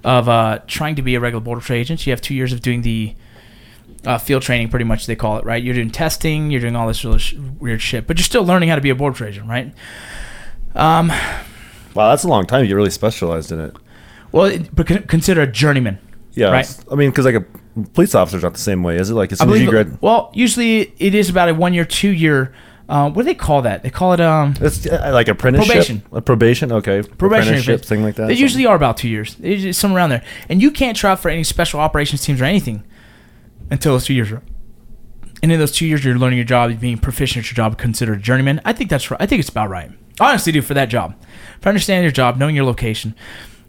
of uh, trying to be a regular border patrol agent. You have two years of doing the uh, field training, pretty much they call it, right? You're doing testing, you're doing all this really sh- weird shit, but you're still learning how to be a board patrol right? Um, Wow, that's a long time. You get really specialized in it. well, it, but consider a journeyman. Yeah, Right. I mean, because like a police officer's not the same way, is it? Like as soon as you grad, well, usually it is about a one year, two year. Uh, what do they call that? They call it um, it's uh, like apprenticeship, Probation. a probation. Okay, apprenticeship, thing like that. They usually are about two years. It's somewhere around there. And you can't try out for any special operations teams or anything until those two years are. and in those two years you're learning your job, you're being proficient at your job, considered a journeyman. I think that's right. I think it's about right. Honestly, dude, for that job, for understanding your job, knowing your location,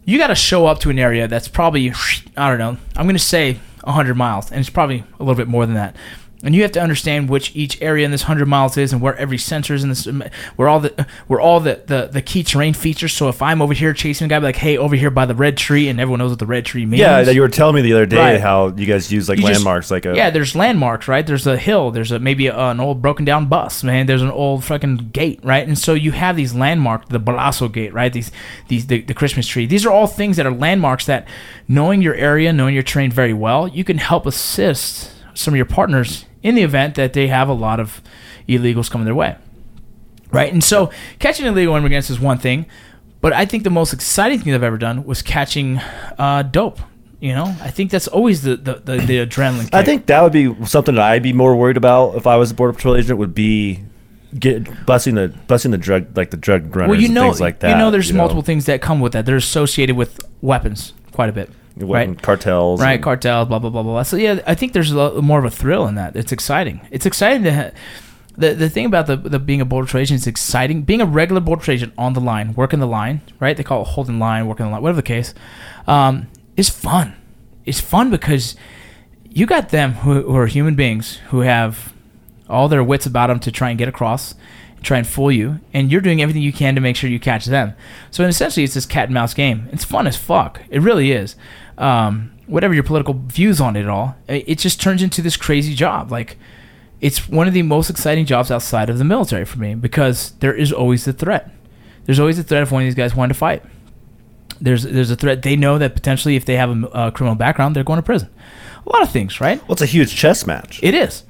you got to show up to an area that's probably I don't know. I'm gonna say 100 miles, and it's probably a little bit more than that. And you have to understand which each area in this 100 miles is, and where every sensor is in this, um, where all the uh, where all the, the the key terrain features. So if I'm over here chasing a guy, be like, hey, over here by the red tree, and everyone knows what the red tree means. Yeah, you were telling me the other day Right. how you guys use like You just- landmarks, like a yeah, there's landmarks, right? There's a hill. There's a maybe a, an old broken down bus, man. There's an old fucking gate, right? And so you have these landmarks, the Balasso Gate, right? These these the, the Christmas tree. These are all things that are landmarks that, knowing your area, knowing your terrain very well, you can help assist some of your partners in the event that they have a lot of illegals coming their way, right? And so catching illegal immigrants is one thing, but I think the most exciting thing I've ever done was catching uh, dope. You know, I think that's always the the, the, the adrenaline. Kick. I think that would be something that I'd be more worried about if I was a border patrol agent. Would be get busting the busting the drug like the drug runners well, you and know, things like that. you know, there's multiple things that come with that. They're associated with weapons quite a bit, weapon right? cartels, Right, and- cartels, blah blah blah blah. So yeah, I think there's a lot more of a thrill in that. It's exciting. It's exciting to. Ha- the, the thing about the, the being a border agent is exciting. Being a regular border agent on the line, working the line, right? They call it holding line, working the line, whatever the case, um, is fun. It's fun because you got them who, who are human beings who have all their wits about them to try and get across, try and fool you, and you're doing everything you can to make sure you catch them. So essentially, it's this cat and mouse game. It's fun as fuck. It really is. Um, whatever your political views on it all, it just turns into this crazy job. Like it's one of the most exciting jobs outside of the military for me because there is always the threat. There's always a threat of one of these guys wanting to fight. There's there's a threat. They know that potentially if they have a, a criminal background, they're going to prison. A lot of things, right? Well, it's a huge chess match. It is.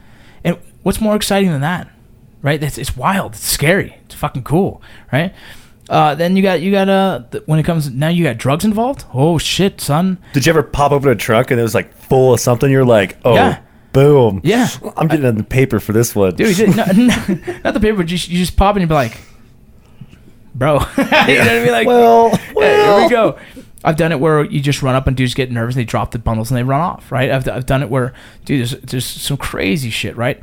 And what's more exciting than that? Right? That's it's wild. It's scary. It's fucking cool. Right? Uh, then you got you got uh th- when it comes now you got drugs involved. Oh shit, son. Did you ever pop open a truck and it was like full of something? You're like, oh, Yeah. boom. Yeah. I'm getting in the paper for this one. Dude, you just, no, no, not the paper. But you, you just pop and you be like, bro. you know what I mean? Like, well, Hey, here we go. I've done it where you just run up and dudes get nervous, they drop the bundles and they run off, right? I've, I've done it where, dude, there's, there's some crazy shit, right?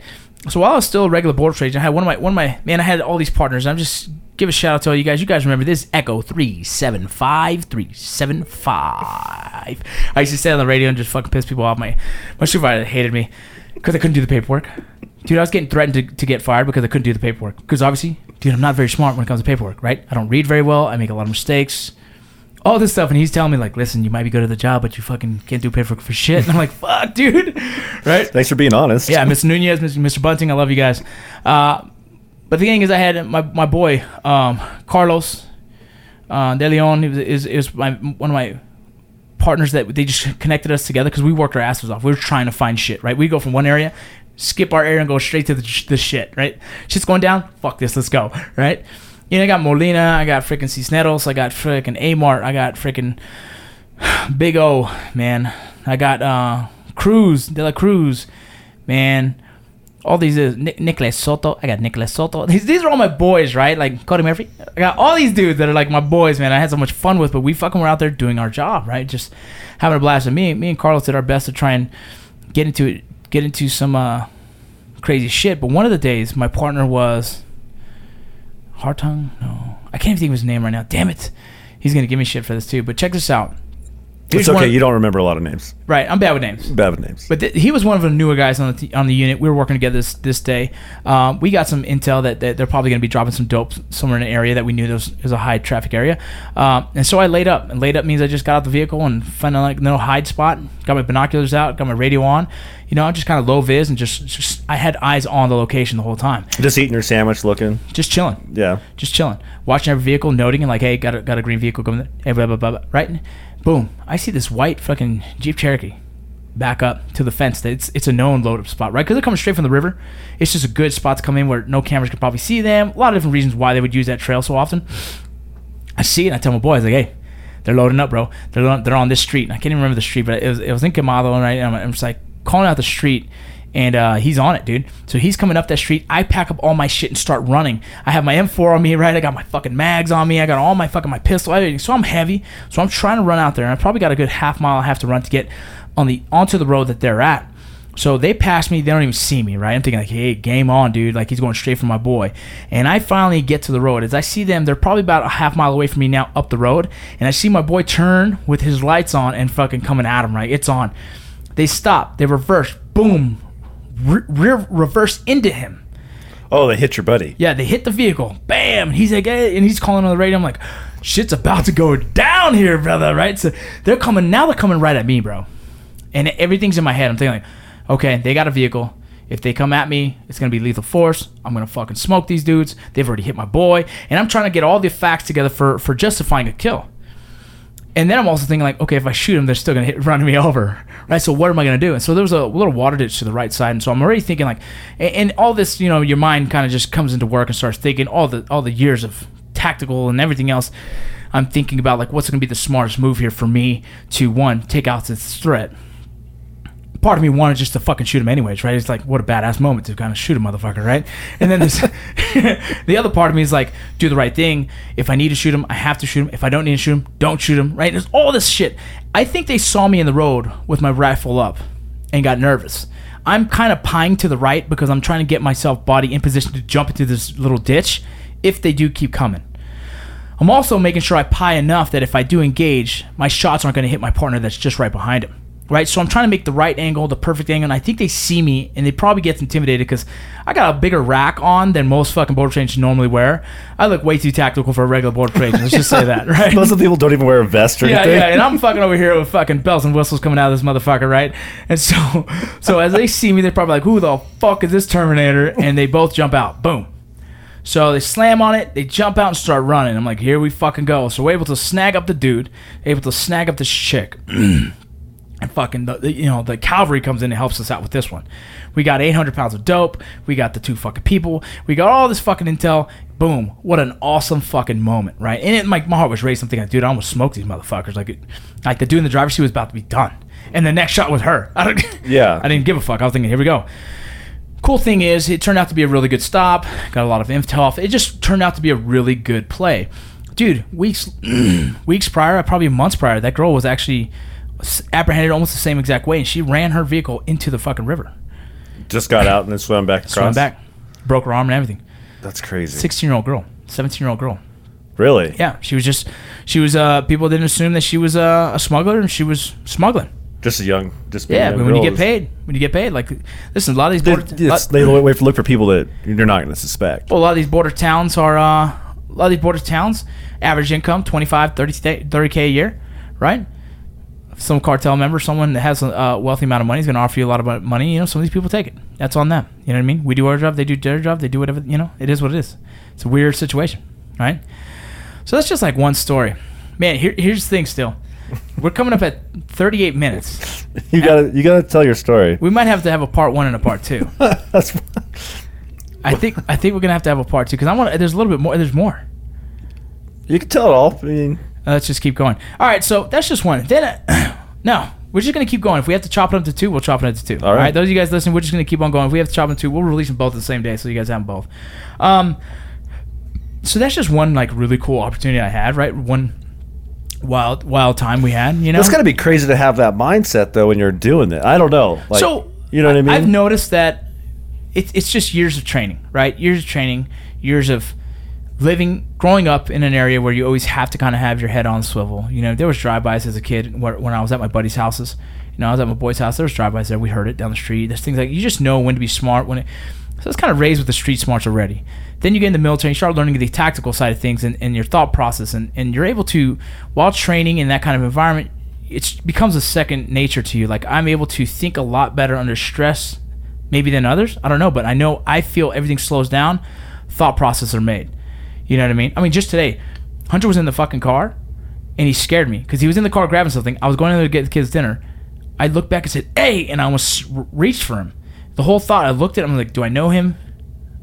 So while I was still a regular board trade, I had one of my one of my man, I had all these partners. I'm just give a shout out to all you guys. You guys remember this Echo three seven five three seven five. I used to say on the radio and just fucking piss people off. My my supervisor hated me because I couldn't do the paperwork. Dude, I was getting threatened to, to get fired because I couldn't do the paperwork. Because obviously, dude, I'm not very smart when it comes to paperwork, right? I don't read very well. I make a lot of mistakes all this stuff, and he's telling me like, "Listen, you might be good at the job, but you fucking can't do paperwork for shit." And I'm like, "Fuck, dude!" right? Thanks for being honest. Yeah, Mr. Nunez, Mr. Bunting, I love you guys. Uh, but the thing is, I had my my boy um, Carlos uh, De Leon. He was is is my one of my partners that they just connected us together because we worked our asses off. We were trying to find shit, right? We go from one area, skip our area, and go straight to the, the shit, right? Shit's going down. Fuck this, let's go, right? You know, I got Molina, I got freaking Cisneros, I got freaking Amart, I got freaking Big O, man. I got uh, Cruz, De La Cruz, man. All these is Nic- Soto. I got Nicolas Soto. These, these are all my boys, right? Like Cody Murphy. I got all these dudes that are like my boys, man. I had so much fun with, but we fucking were out there doing our job, right? Just having a blast. And me, me and Carlos did our best to try and get into it, get into some uh, crazy shit. But one of the days, my partner was Hartung. No, I can't even think of his name right now. Damn it. He's gonna give me shit for this too. But check this out. It's okay. you don't remember a lot of names. right, I'm bad with names. Bad with names. But th- he was one of the newer guys on the t- on the unit. We were working together this this day. Um, we got some intel that, that they're probably going to be dropping some dope somewhere in an area that we knew there was, was a high traffic area. Um, and so I laid up. And laid up means I just got out the vehicle and found a like no hide spot. Got my binoculars out. Got my radio on. You know, I just kind of low vis and just, just I had eyes on the location the whole time. Just eating your sandwich, looking. Just chilling Yeah. just chilling, watching every vehicle, noting and like, hey, got a, got a green vehicle coming, hey, blah, blah, blah, blah, right? Boom, I see this white fucking Jeep Cherokee back up to the fence. That it's it's a known load up spot, right? Because they're coming straight from the river. It's just a good spot to come in where no cameras could probably see them. A lot of different reasons why they would use that trail so often. I see it and I tell my boys like, hey, they're loading up, bro. They're on, they're on this street. And I can't even remember the street, but it was it was in Quemado, right? And I'm, I'm just like calling out the street. And uh, he's on it, dude. So he's coming up that street. I pack up all my shit and start running. I have my M4 on me, right? I got my fucking mags on me. I got all my fucking my pistol, everything. So I'm heavy. So I'm trying to run out there, and I probably got a good half mile I have to run to get on the onto the road that they're at. So they pass me, they don't even see me, right? I'm thinking like, hey, game on, dude. Like he's going straight for my boy. And I finally get to the road. As I see them, they're probably about a half mile away from me now up the road. And I see my boy turn with his lights on and fucking coming at him, right? It's on. They stop, they reverse, boom, re- rear reverse into him. Oh, they hit your buddy. Yeah, they hit the vehicle. Bam! He's like, hey, and he's calling on the radio. I'm like, shit's about to go down here, brother. Right? So they're coming now. They're coming right at me, bro. And everything's in my head. I'm thinking, like, okay, they got a vehicle. If they come at me, it's gonna be lethal force. I'm gonna fucking smoke these dudes. They've already hit my boy, and I'm trying to get all the facts together for for justifying a kill. And then I'm also thinking like, okay, if I shoot them, they're still gonna hit, run me over, right? So what am I gonna do? And so there was a little water ditch to the right side, and so I'm already thinking like, and, and all this, you know, your mind kind of just comes into work and starts thinking all the all the years of tactical and everything else. I'm thinking about like what's gonna be the smartest move here for me to one take out this threat. Part of me wanted just to fucking shoot him anyways, right? It's like what a badass moment to kind of shoot a motherfucker, right? And then this, the other part of me is like, do the right thing. If I need to shoot him, I have to shoot him. If I don't need to shoot him, don't shoot him, right? There's all this shit. I think they saw me in the road with my rifle up and got nervous. I'm kind of pieing to the right because I'm trying to get myself body in position to jump into this little ditch if they do keep coming. I'm also making sure I pie enough that if I do engage, my shots aren't going to hit my partner that's just right behind him. Right, so I'm trying to make the right angle, the perfect angle, and I think they see me and they probably get intimidated because I got a bigger rack on than most fucking border patrons normally wear. I look way too tactical for a regular border patron. Let's just say that, right? Most of the people don't even wear a vest or Yeah, anything. yeah, and I'm fucking over here with fucking bells and whistles coming out of this motherfucker, right? And so, so as they see me, they're probably like, "Who the fuck is this Terminator?" And they both jump out. Boom. So they slam on it, they jump out and start running. I'm like, "Here we fucking go!" So we're able to snag up the dude, able to snag up this chick. and fucking the, the- you know the cavalry comes in and helps us out with this one. We got 800 pounds of dope. We got the two fucking people. We got all this fucking intel. Boom! What an awesome fucking moment, right? And it, my, my heart was racing. I'm thinking, dude, I almost smoked these motherfuckers. Like, it, like the dude in the driver's seat was about to be done, and the next shot was her. I don't, Yeah. I didn't give a fuck. I was thinking, here we go. Cool thing is, it turned out to be a really good stop. Got a lot of intel. Off. It just turned out to be a really good play, dude. Weeks, weeks prior, probably months prior, that girl was actually apprehended almost the same exact way, and she ran her vehicle into the fucking river. Just got out and then swam back across. Swam back, broke her arm and everything. That's crazy. Sixteen year old girl, seventeen year old girl. Really? Yeah, she was just, she was. uh People didn't assume that she was uh, a smuggler, and she was smuggling. Just a young. Just Yeah, young but when you get paid, when you get paid, like, listen, a lot of these They, border, it's- they wait look for people that you're not going to suspect. Well, a lot of these border towns are uh, a lot of these border towns average income 25 30 30k a year right some cartel member someone that has a wealthy amount of money is going to offer you a lot of money you know some of these people take it. That's on them. You know what i mean? We do our job they do their job they do whatever you know it is what it is. It's a weird situation right? So that's just like one story. Man here, here's the thing still. We're coming up at 38 minutes. You gotta you gotta tell your story. we might have to have a part one and a part two. That's i think i think we're gonna have to have a part two because i want there's a little bit more there's more. You can tell it all. I mean, Uh, let's just keep going. All right, so that's just one. Then, uh, no, we're just gonna keep going. If we have to chop it up to two, we'll chop it up to two. All right. those of you guys listening, we're just gonna keep on going. If we have to chop them to two, we'll release them both the same day, so you guys have them both. Um, so that's just one like really cool opportunity I had. Right, one wild wild time we had. You know, it's gotta be crazy to have that mindset though when you're doing it. I don't know. Like, so you know what I mean? I've noticed that it's it's just years of training, right? Years of training, years of living, growing up in an area where you always have to kind of have your head on swivel. You know, there was drive-bys as a kid when I was at my buddy's houses. You know, I was at my boy's house. There was drive-bys there. We heard it down the street. There's things like you just know when to be smart. When it, so it's kind of raised with the street smarts already. Then you get in the military, you start learning the tactical side of things and, and your thought process, and, and you're able to, while training in that kind of environment, it becomes a second nature to you. Like I'm able to think a lot better under stress, maybe than others. I don't know, but I know I feel everything slows down. Thought processes are made. You know what I mean? I mean, just today, Hunter was in the fucking car, and he scared me because he was in the car grabbing something. I was going in there to get the kids dinner. I looked back and said, "Hey!" and I almost reached for him. The whole thought, I looked at him like, "Do I know him?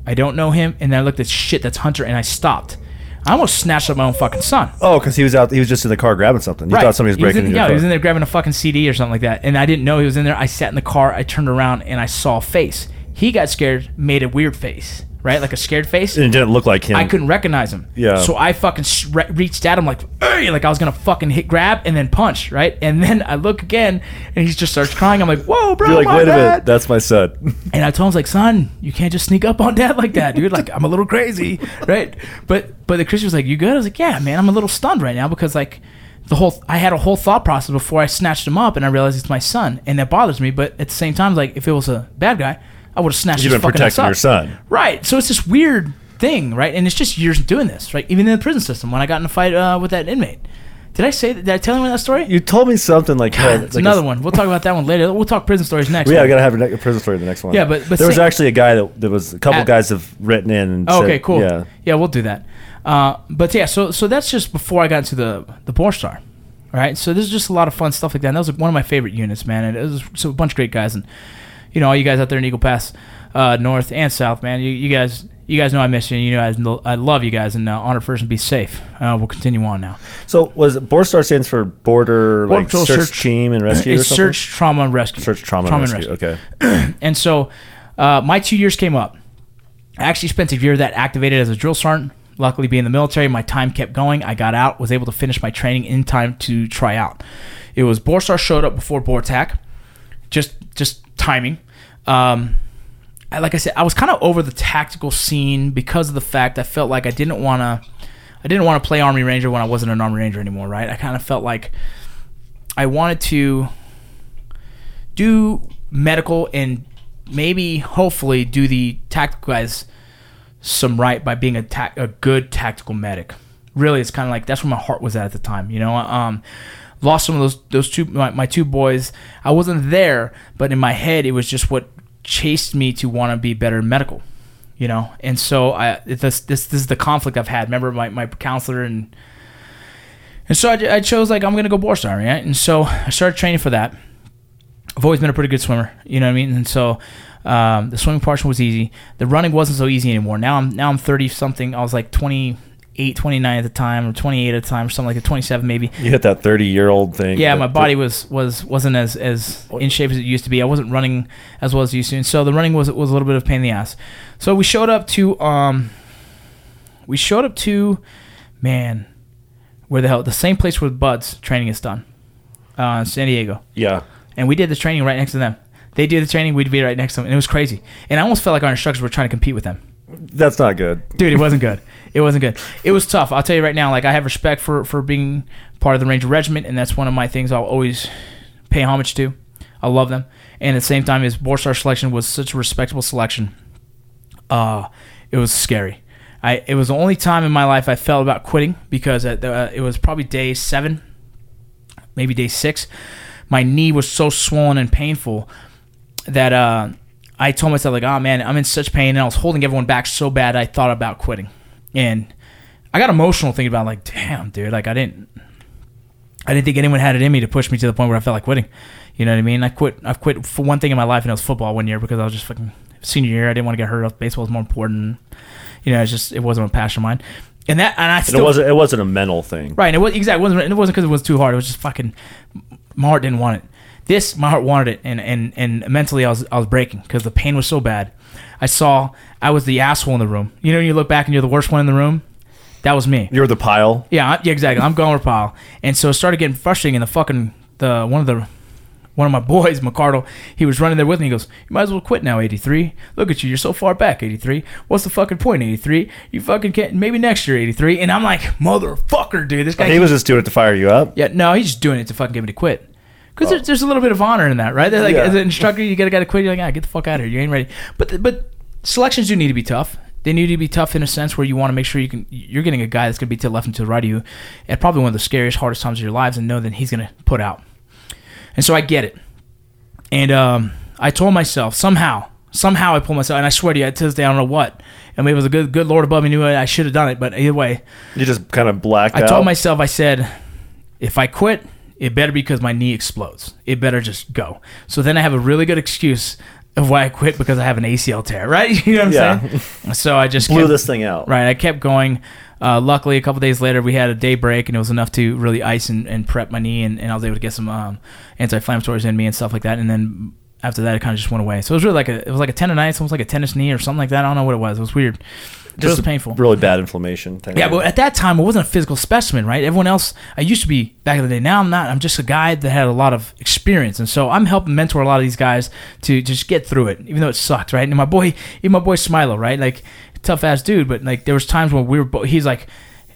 I don't know him." And then I looked at shit. That's Hunter, and I stopped. I almost snatched up my own fucking son. oh, because he was out. He was just in the car grabbing something. You thought somebody was He was breaking in, Yeah, your he was in there grabbing a fucking CD or something like that, and I didn't know he was in there. I sat in the car. I turned around and I saw a face. He got scared, made a weird face, right? Like a scared face. And it didn't look like him. I couldn't recognize him. Yeah. So I fucking re- reached at him like, "Hey," like I was gonna fucking hit grab and then punch, right? And then I look again and he just starts crying. I'm like, "Whoa, bro, You're like, my wait a minute, that's my son. And I told him, like, son, you can't just sneak up on dad like that, dude. Like, I'm a little crazy, right? But but the Christian was like, you good? I was like, yeah, man, I'm a little stunned right now because like the whole I had a whole thought process before I snatched him up and I realized it's my son and that bothers me. But at the same time, like if it was a bad guy, I would have snatched You've his been fucking ass protecting your son. Right. So it's this weird thing, right? And it's just years of doing this, right? Even in the prison system, when I got in a fight uh, with that inmate. Did I say that? Did I tell anyone that story? You told me something like that. it's another one. We'll talk about that one later. We'll talk prison stories next. Yeah, I gotta have a, ne- a prison story in the next one. Yeah, but- but there was actually a guy that there was a couple At- guys have written in. And Oh, said- okay, cool. Yeah, Yeah, we'll do that. Uh, but yeah, so so that's just before I got into the the Borstar. All right, so this is just a lot of fun stuff like that. And that was one of my favorite units, man. And it was so a bunch of great guys, and you know all you guys out there in Eagle Pass, uh, North and South, man. You, you guys, you guys know I miss you. and You know I, I love you guys, and uh, honor first and be safe. Uh, we'll continue on now. So was it Borstar stands for border Border like search, Search- team and rescue? It's search, trauma, and rescue. search trauma, and rescue. Okay. And so uh, my two years came up. I actually spent a year that activated as a drill sergeant. Luckily, being in the military, my time kept going. I got out, was able to finish my training in time to try out. It was Borstar showed up before Bortac, just just timing. Um, like I said, I was kind of over the tactical scene because of the fact I felt like I didn't want to. I didn't want to play Army Ranger when I wasn't an Army Ranger anymore, right? I kind of felt like I wanted to do medical and maybe hopefully do the tactical guys some right by being a ta- a good tactical medic. Really, it's kind of like that's where my heart was at at the time. You know, um, lost some of those those two my, my two boys. I wasn't there, but in my head, it was just what chased me to want to be better medical. You know, and so I this this this is the conflict I've had. Remember my my counselor and and so I, I chose like I'm gonna go Borstar, right? And so I started training for that. I've always been a pretty good swimmer, you know what I mean? And so um, the swimming portion was easy. The running wasn't so easy anymore. Now I'm now I'm 30 something. I was like 28, 29 at the time, or 28 at the time, or something like that, 27 maybe. You hit that thirty year old thing. Yeah, my body was was wasn't as as in shape as it used to be. I wasn't running as well as used to, and so the running was was a little bit of a pain in the ass. So we showed up to um, we showed up to, man, where the hell the same place where BUD/S training is done, uh, San Diego, Yeah. and we did the training right next to them. They did the training, we'd be right next to them, and it was crazy. And I almost felt like our instructors were trying to compete with them. That's not good. Dude, it wasn't good. It wasn't good. It was tough. I'll tell you right now. Like I have respect for for being part of the Ranger Regiment, and that's one of my things I'll always pay homage to. I love them, and at the same time, his Borstar selection was such a respectable selection. Uh, it was scary. I it was the only time in my life I felt about quitting because at the, uh, it was probably day seven, maybe day six. My knee was so swollen and painful that uh, I told myself like, oh man, I'm in such pain, and I was holding everyone back so bad I thought about quitting, and I got emotional thinking about like, damn, dude, like I didn't, I didn't think anyone had it in me to push me to the point where I felt like quitting. You know what I mean? I quit. I've quit for one thing in my life, and it was football one year because I was just fucking senior year. I didn't want to get hurt. Baseball was more important. You know, it's just it wasn't a passion of mine, and that and I And still it wasn't. It wasn't a mental thing. Right, and it was exactly. It wasn't. It wasn't because it was too hard. It was just fucking. My heart didn't want it. This, my heart wanted it, and and and mentally, I was I was breaking because the pain was so bad. I saw I was the asshole in the room. You know, you look back and you're the worst one in the room. That was me. You're the pile. Yeah, I- yeah, exactly. I'm going with pile, and so it started getting frustrating. And the fucking the one of the one of my boys, McCardle, he was running there with me. He goes, "You might as well quit now, 83. Look at you, you're so far back, 83. What's the fucking point, 83? You fucking can't. Maybe next year, 83." And I'm like, "Motherfucker, dude, this guy." He was just doing it to fire you up. Yeah, no, he's just doing it to fucking get me to quit. Because there's, there's a little bit of honor in that, right? They're like, Yeah. as an instructor, you gotta gotta quit. You're like, ah, get the fuck out of here. You ain't ready. But the- but selections do need to be tough. They need to be tough in a sense where you want to make sure you can you're getting a guy that's gonna be to the left and to the right of you at probably one of the scariest, hardest times of your lives, and know that he's gonna put out. And so I get it. And um, I told myself somehow, somehow I pulled myself, and I swear to you, to this day, I don't know what. I mean, it was a good, good Lord above me knew I should have done it, but either way, You just kind of blacked I out. told myself, I said, if I quit, it better be because my knee explodes. It better just go. So then I have a really good excuse of why I quit because I have an ACL tear, right? You know what I'm Yeah. saying? So I just blew kept- this thing out. Right, I kept going. Uh, luckily, a couple days later, we had a day break, and it was enough to really ice and, and prep my knee, and, and I was able to get some um, anti-inflammatories in me and stuff like that. And then after that, it kind of just went away. So it was really like a it was like a tendonitis, almost like a tennis knee or something like that. I don't know what it was. It was weird. It was painful. Really bad inflammation. type Yeah, but at that time, I wasn't a physical specimen, right? Everyone else, I used to be back in the day. Now I'm not. I'm just a guy that had a lot of experience, and so I'm helping mentor a lot of these guys to just get through it, even though it sucked, right? And my boy, even my boy Smilo, right? Like tough ass dude, but like there was times when we were. Bo- he's like.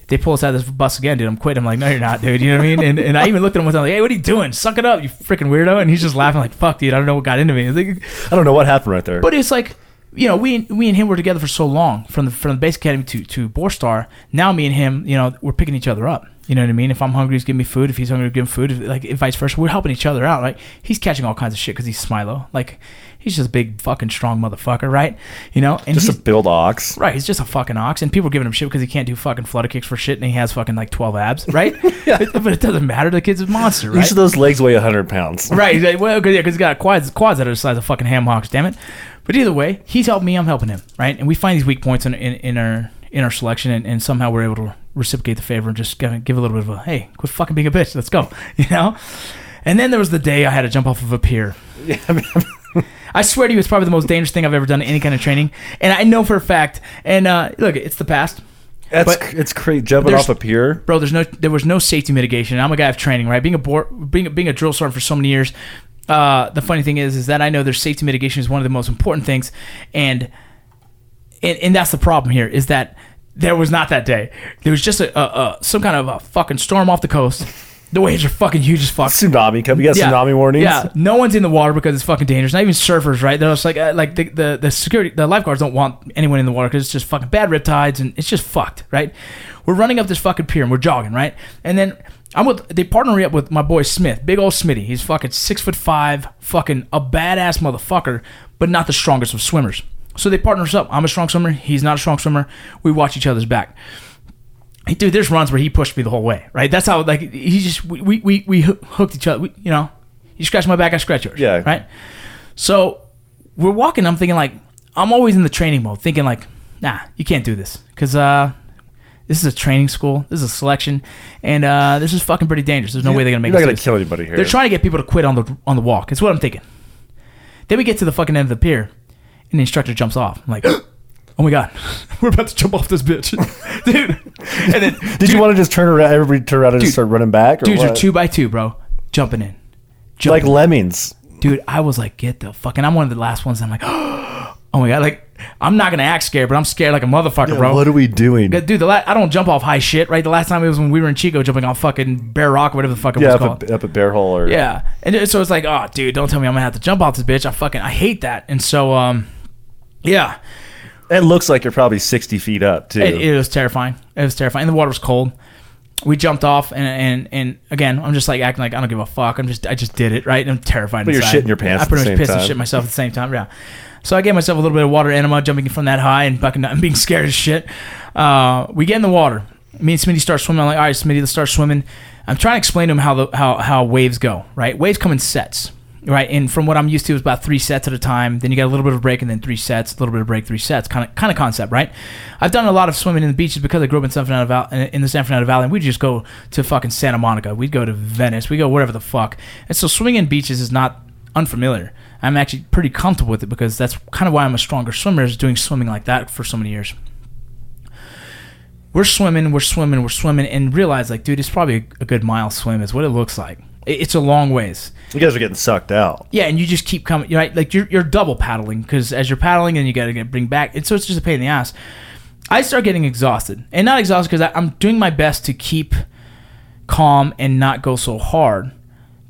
They pull us out of this bus again, dude. I'm quitting. I'm like, no, you're not, dude. You know what I mean? And, and I even looked at him with, I'm like, hey, what are you doing? Suck it up, you freaking weirdo. And he's just laughing, like, fuck, dude. I don't know what got into me. Like, I don't know what happened right there. but it's like, you know, we we and him were together for so long from the from the base academy to to Borstar. Now me and him, you know, we're picking each other up. You know what I mean? If I'm hungry, he's giving me food. If he's hungry, give him food. If, like if vice versa, we're helping each other out. Right? He's catching all kinds of shit because he's Smilo. Like he's just a big fucking strong motherfucker, right? You know, and just he's, a build ox. Right, he's just a fucking ox, and people are giving him shit because he can't do fucking flutter kicks for shit, and he has fucking like twelve abs, right? yeah. but it doesn't matter. The kid's a monster, right? Each of those legs weigh hundred pounds. Right. Like, well, cause, yeah, because he's got quads, quads that are the size of fucking ham hocks. Damn it. But either way, he's helping me. I'm helping him. Right. And we find these weak points in, in, in our in our selection, and, and somehow we're able to reciprocate the favor and just give, give a little bit of a hey, quit fucking being a bitch. Let's go. You know. And then there was the day I had to jump off of a pier. I swear to you, it's probably the most dangerous thing I've ever done in any kind of training, and I know for a fact. And uh, look, it's the past. That's But it's crazy. Jumping off a pier. bro. There's no, there was no safety mitigation. I'm a guy of training, right? Being a board, being being a drill sergeant for so many years. Uh, the funny thing is, is that I know there's safety mitigation is one of the most important things, and and, and that's the problem here is that there was not that day. There was just a, a, a some kind of a fucking storm off the coast. The waves are fucking huge as fuck. Tsunami coming. You got tsunami warnings. Yeah, no one's in the water because it's fucking dangerous. Not even surfers, right? They're just like, uh, like the, the the security, the lifeguards don't want anyone in the water because it's just fucking bad riptides and it's just fucked, right? We're running up this fucking pier and we're jogging, right? And then I'm with they partner me up with my boy Smith, big old Smitty. He's fucking six foot five, fucking a badass motherfucker, but not the strongest of swimmers. So they partner us up. I'm a strong swimmer. He's not a strong swimmer. We watch each other's back. Dude, there's runs where he pushed me the whole way, right? That's how like he just we we we, we hooked each other. We, you know, you scratch my back, I scratch yours. Yeah. Right. So we're walking. I'm thinking like I'm always in the training mode, thinking like, nah, you can't do this because uh, this is a training school, this is a selection, and uh, this is fucking pretty dangerous. There's no way they're gonna make You're not gonna kill anybody here. They're trying to get people to quit on the on the walk. It's what I'm thinking. Then we get to the fucking end of the pier, and the instructor jumps off. I'm like, oh my god, we're about to jump off this bitch, dude. And then Did you want to just turn around? Everybody turn around and Dude, just start running back? Or dudes are two by two, bro, jumping in, like jumping. lemmings. dude. I was like, get the fucking. I'm one of the last ones. I'm like, oh my god, like I'm not gonna act scared, but I'm scared like a motherfucker, bro. What are we doing? Dude, the la- I don't jump off high shit, right? The last time it was when we were in Chico jumping off fucking Bear Rock, or whatever the fuck it yeah, was up called. at, up at Bear Hole or Yeah, and so it's like, oh, dude, don't tell me I'm gonna have to jump off this bitch. I fucking, I hate that. And so, um, yeah, It looks like you're probably sixty feet up too. it, it was terrifying. It was terrifying. And the water was cold. We jumped off, and and and again, I'm just like acting like I don't give a fuck. I'm just, I just did it, right? And I'm terrified. But you're inside. shitting your pants I pretty much pissed and shit myself at the same time. Yeah. So I gave myself a little bit of water enema, jumping from that high and fucking and being scared as shit. Uh, we get in the water. Me and Smitty start swimming. I'm like, all right, Smitty, let's start swimming. I'm trying to explain to him how the how how waves go. Right, waves come in sets. Right, and from what I'm used to, is about three sets at a time. Then you got a little bit of a break, and then three sets, a little bit of break, three sets, kind of kind of concept, right? I've done a lot of swimming in the beaches because I grew up in San Fernando Valley, in the San Fernando Valley, and we'd just go to fucking Santa Monica. We'd go to Venice. We go wherever the fuck. And so swimming in beaches is not unfamiliar. I'm actually pretty comfortable with it because that's kind of why I'm a stronger swimmer is doing swimming like that for so many years. We're swimming, we're swimming, we're swimming, and realize like, dude, it's probably a, good mile swim is what it looks like. It's a long ways. you guys are getting sucked out. Yeah, and you just keep coming, right? Like you're you're double paddling because as you're paddling and you got to get bring back, and so it's just a pain in the ass. I start getting exhausted, and not exhausted because I'm doing my best to keep calm and not go so hard,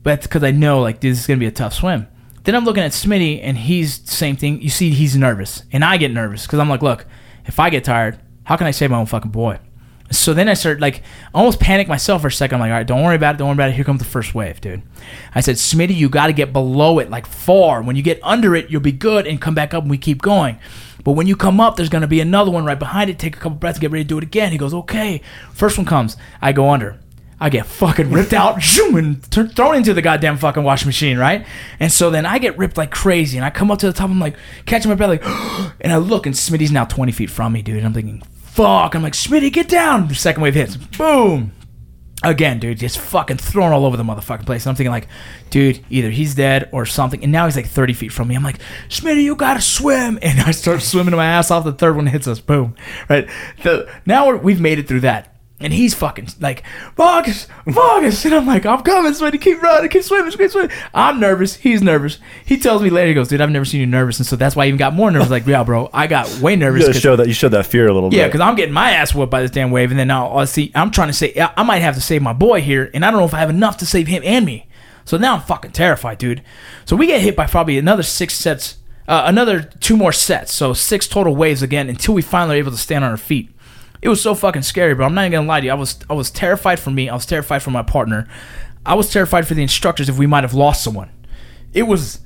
but because I know like this is gonna be a tough swim. Then I'm looking at Smitty, and he's same thing. You see, he's nervous, and I get nervous because I'm like, look, if I get tired, how can I save my own fucking boy? So then I start like almost panic myself for a second. I'm like, all right, don't worry about it. Don't worry about it. Here comes the first wave, dude. I said, Smitty, you got to get below it, like far. When you get under it, you'll be good and come back up and we keep going. But when you come up, there's going to be another one right behind it. Take a couple breaths, get ready to do it again. He goes, okay. First one comes. I go under. I get fucking ripped out, zoom, and t- thrown into the goddamn fucking washing machine, right? And so then I get ripped like crazy, and I come up to the top. I'm like catching my breath, like, and I look, and Smitty's now 20 feet from me, dude. And I'm thinking, fuck. I'm like, Smitty, get down. The second wave hits, boom. again, dude, just fucking thrown all over the motherfucking place. And I'm thinking like, dude, either he's dead or something. And now he's like 30 feet from me. I'm like, Smitty, you gotta swim. And I start swimming my ass off. The third one hits us. Boom. Right. The, now we're, we've made it through that. And he's fucking like, Vargas, Vargas. And I'm like, I'm coming, Smitty. Keep running. Keep swimming. Keep swimming. I'm nervous. He's nervous. He tells me later, he goes, dude, I've never seen you nervous. And so that's why I even got more nervous. Like, yeah, bro, I got way nervous. You gotta 'cause- show that you showed that fear a little yeah, bit. Yeah, because I'm getting my ass whooped by this damn wave, and then now I see I'm trying to say I I might have to save my boy here, and I don't know if I have enough to save him and me. So now I'm fucking terrified, dude. So we get hit by probably another six sets, uh, another two more sets, so six total waves again until we finally are able to stand on our feet. It was so fucking scary, bro. I'm not even gonna lie to you. I was I was terrified for me. I was terrified for my partner. I was terrified for the instructors if we might have lost someone. It was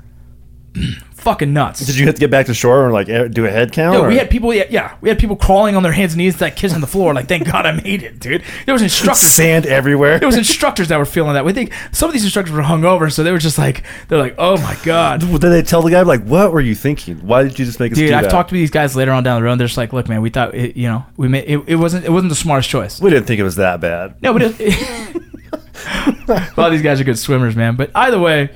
fucking nuts. Did you have to get back to shore and like do a head count? Yo, we had people, yeah, yeah, we had people crawling on their hands and knees, like kissing the floor. Like, thank God I made it, dude. There was instructors. sand everywhere. There was instructors that were feeling that. We think some of these instructors were hungover, so they were just like, they're like, oh my God, Did they tell the guy like, "What were you thinking? Why did you just make us dude. do I've that?" talked to these guys later on down the road. And they're just like, look, man, we thought, it, you know, we made it, it. wasn't, it wasn't the smartest choice. we didn't think it was that bad. No, but it, a lot of these guys are good swimmers, man. But either way,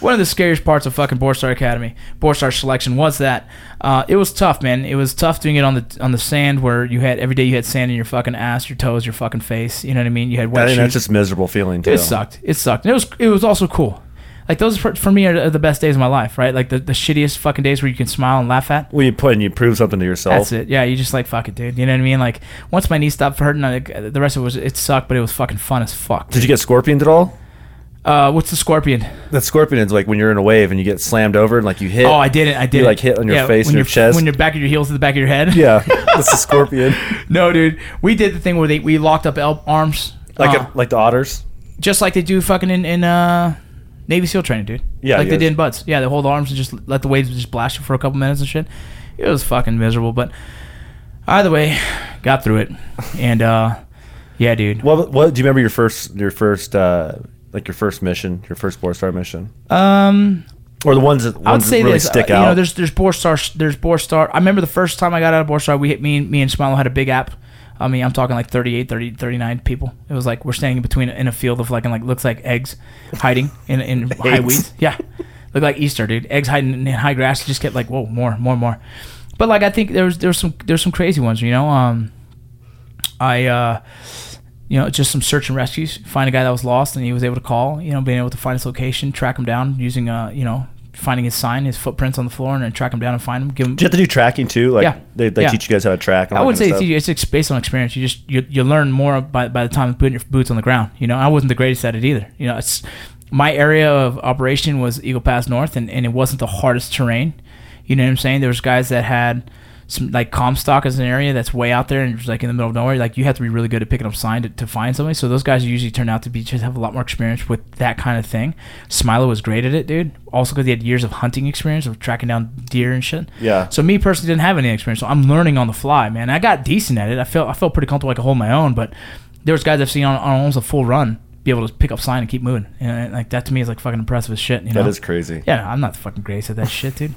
one of the scariest parts of fucking Borstar Academy, Borstar selection was that uh, it was tough, man. It was tough doing it on the on the sand where you had every day you had sand in your fucking ass, your toes, your fucking face. You know what I mean? You had I wet think shoes. that's just miserable feeling too. it sucked. It sucked. And it was it was also cool. Like those for, for me are the best days of my life, right? Like the, the shittiest fucking days where you can smile and laugh at. Well, you put and you prove something to yourself. That's it. Yeah, you just like fuck it, dude. You know what I mean? Like once my knee stopped hurting, the rest of it was it sucked, but it was fucking fun as fuck. Did you get scorpioned at all? Uh, what's the scorpion? That scorpion is like when you're in a wave and you get slammed over and like you hit. Oh, I didn't. I did. like, hit on your face when and your chest? When your back of your heels to the back of your head. Yeah, that's the scorpion. No, dude. We did the thing where they we locked up el- arms, Like uh, a, like the otters. just like they do fucking in in uh, Navy SEAL training, dude. Yeah, like they did in BUD/S. Yeah, they hold arms and just let the waves just blast you for a couple minutes and shit. It was fucking miserable, but either way, got through it. And uh, yeah, dude. What what do you remember your first your first uh like your first mission, your first Borstar mission, Um, or the ones that I would say that really this. stick uh, out? You know, there's there's Borstar. There's Borstar. I remember the first time I got out of Borstar, we hit me and me and Smilo had a big app. I mean, I'm talking like 38, 30, 39 people. It was like we're standing between in a field of like and like looks like eggs hiding in in high Eggs. weeds. Yeah, looked like Easter, dude. Eggs hiding in high grass. Just kept like whoa, more, more, more. But like I think there's there's some there's some crazy ones. You know, um, I uh, you know, just some search and rescues. Find a guy that was lost, and he was able to call. You know, being able to find his location, track him down using uh, you know, finding his sign, his footprints on the floor, and then track him down and find him. Give him. Do you have to do tracking too? Like Yeah. they, they Yeah. teach you guys how to track. And I would say it's, it's based on experience. You just you, you learn more by by the time putting your boots on the ground. You know, I wasn't the greatest at it either. You know, it's my area of operation was Eagle Pass North, and, and it wasn't the hardest terrain. You know what I'm saying? There was guys that had some like Comstock is an area that's way out there and like in the middle of nowhere. Like you have to be really good at picking up sign to, to find somebody. So those guys usually turn out to be just have a lot more experience with that kind of thing. Smilo was great at it, dude. Also because he had years of hunting experience of tracking down deer and shit. Yeah. So me personally didn't have any experience, so I'm learning on the fly, man. I got decent at it. I felt I felt pretty comfortable. I could hold my own, but there was guys I've seen on, on almost a full run be able to pick up sign and keep moving, and like that to me is like fucking impressive as shit. You know? That is crazy. Yeah, I'm not fucking greatest at that shit, dude.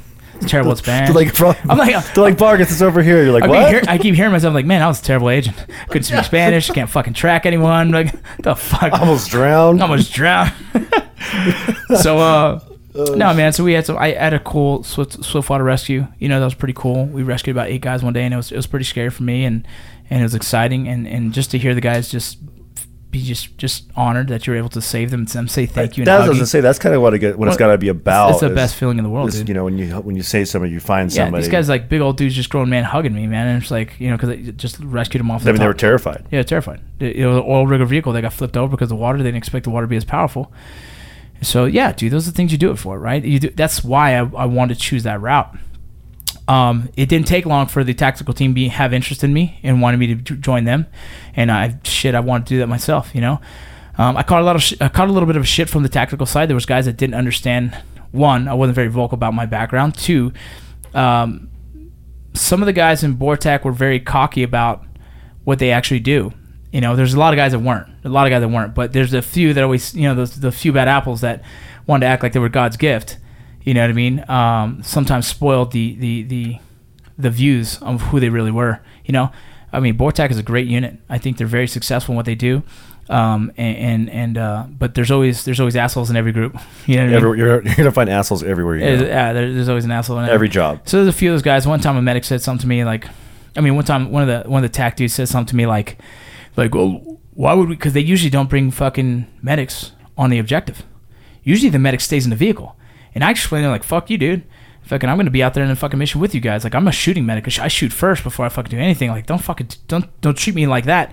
Terrible Spanish. They're like, bro, I'm like, they're like Vargas is over here. You're like, I, what? hear, I keep hearing myself like, man, I was a terrible agent. Couldn't speak Spanish. Can't fucking track anyone. Like, the fuck. Almost drowned. almost drowned. so uh no man, so we had some I had a cool swift swiftwater rescue. You know, that was pretty cool. We rescued about eight guys one day and it was it was pretty scary for me and and it was exciting and and just to hear the guys just be just just honored that you're able to save them and say thank you and That's I was gonna say. That's kind of what it what it's Well, got to be about. It's the is- best feeling in the world, is, you know, when you when you say somebody, you find yeah, somebody. these guys like big old dudes, just grown man hugging me, man, and it's like you know because I just rescued them off. I the mean, they were terrified. Yeah, terrified. It, was an oil rigger vehicle They got flipped over because of water. They didn't expect the water to be as powerful. So yeah, dude, those are the things you do it for, right? You do, that's why I, I wanted to choose that route. Um, it didn't take long for the tactical team be have interest in me and wanted me to jo- join them, and I shit, I wanted to do that myself. You know, um, I caught a lot of sh- I caught a little bit of shit from the tactical side. There was guys that didn't understand. One, I wasn't very vocal about my background. Two, um, some of the guys in Bortac were very cocky about what they actually do. You know, there's a lot of guys that weren't. A lot of guys that weren't, but there's a few that always, you know, those the few bad apples that wanted to act like they were God's gift. You know what I mean? Um, sometimes spoiled the the the the views of who they really were. You know, I mean, Bortac is a great unit. I think they're very successful in what they do. Um, and and, and uh, but there's always there's always assholes in every group. You know what I mean? Every, you're, you're gonna find assholes everywhere you go. yeah, there- there's always an asshole in Every job. so there's a few of those guys. One time a medic said something to me like, I mean, one time one of the one of the tac dudes said something to me like, like, well, why would we? Because they usually don't bring fucking medics on the objective. Usually the medic stays in the vehicle. And I explained to him like, fuck you, dude. Fucking, I'm gonna be out there in a fucking mission with you guys. Like, I'm a shooting medic. I shoot first before I fucking do anything. Like, don't fucking don't don't treat me like that.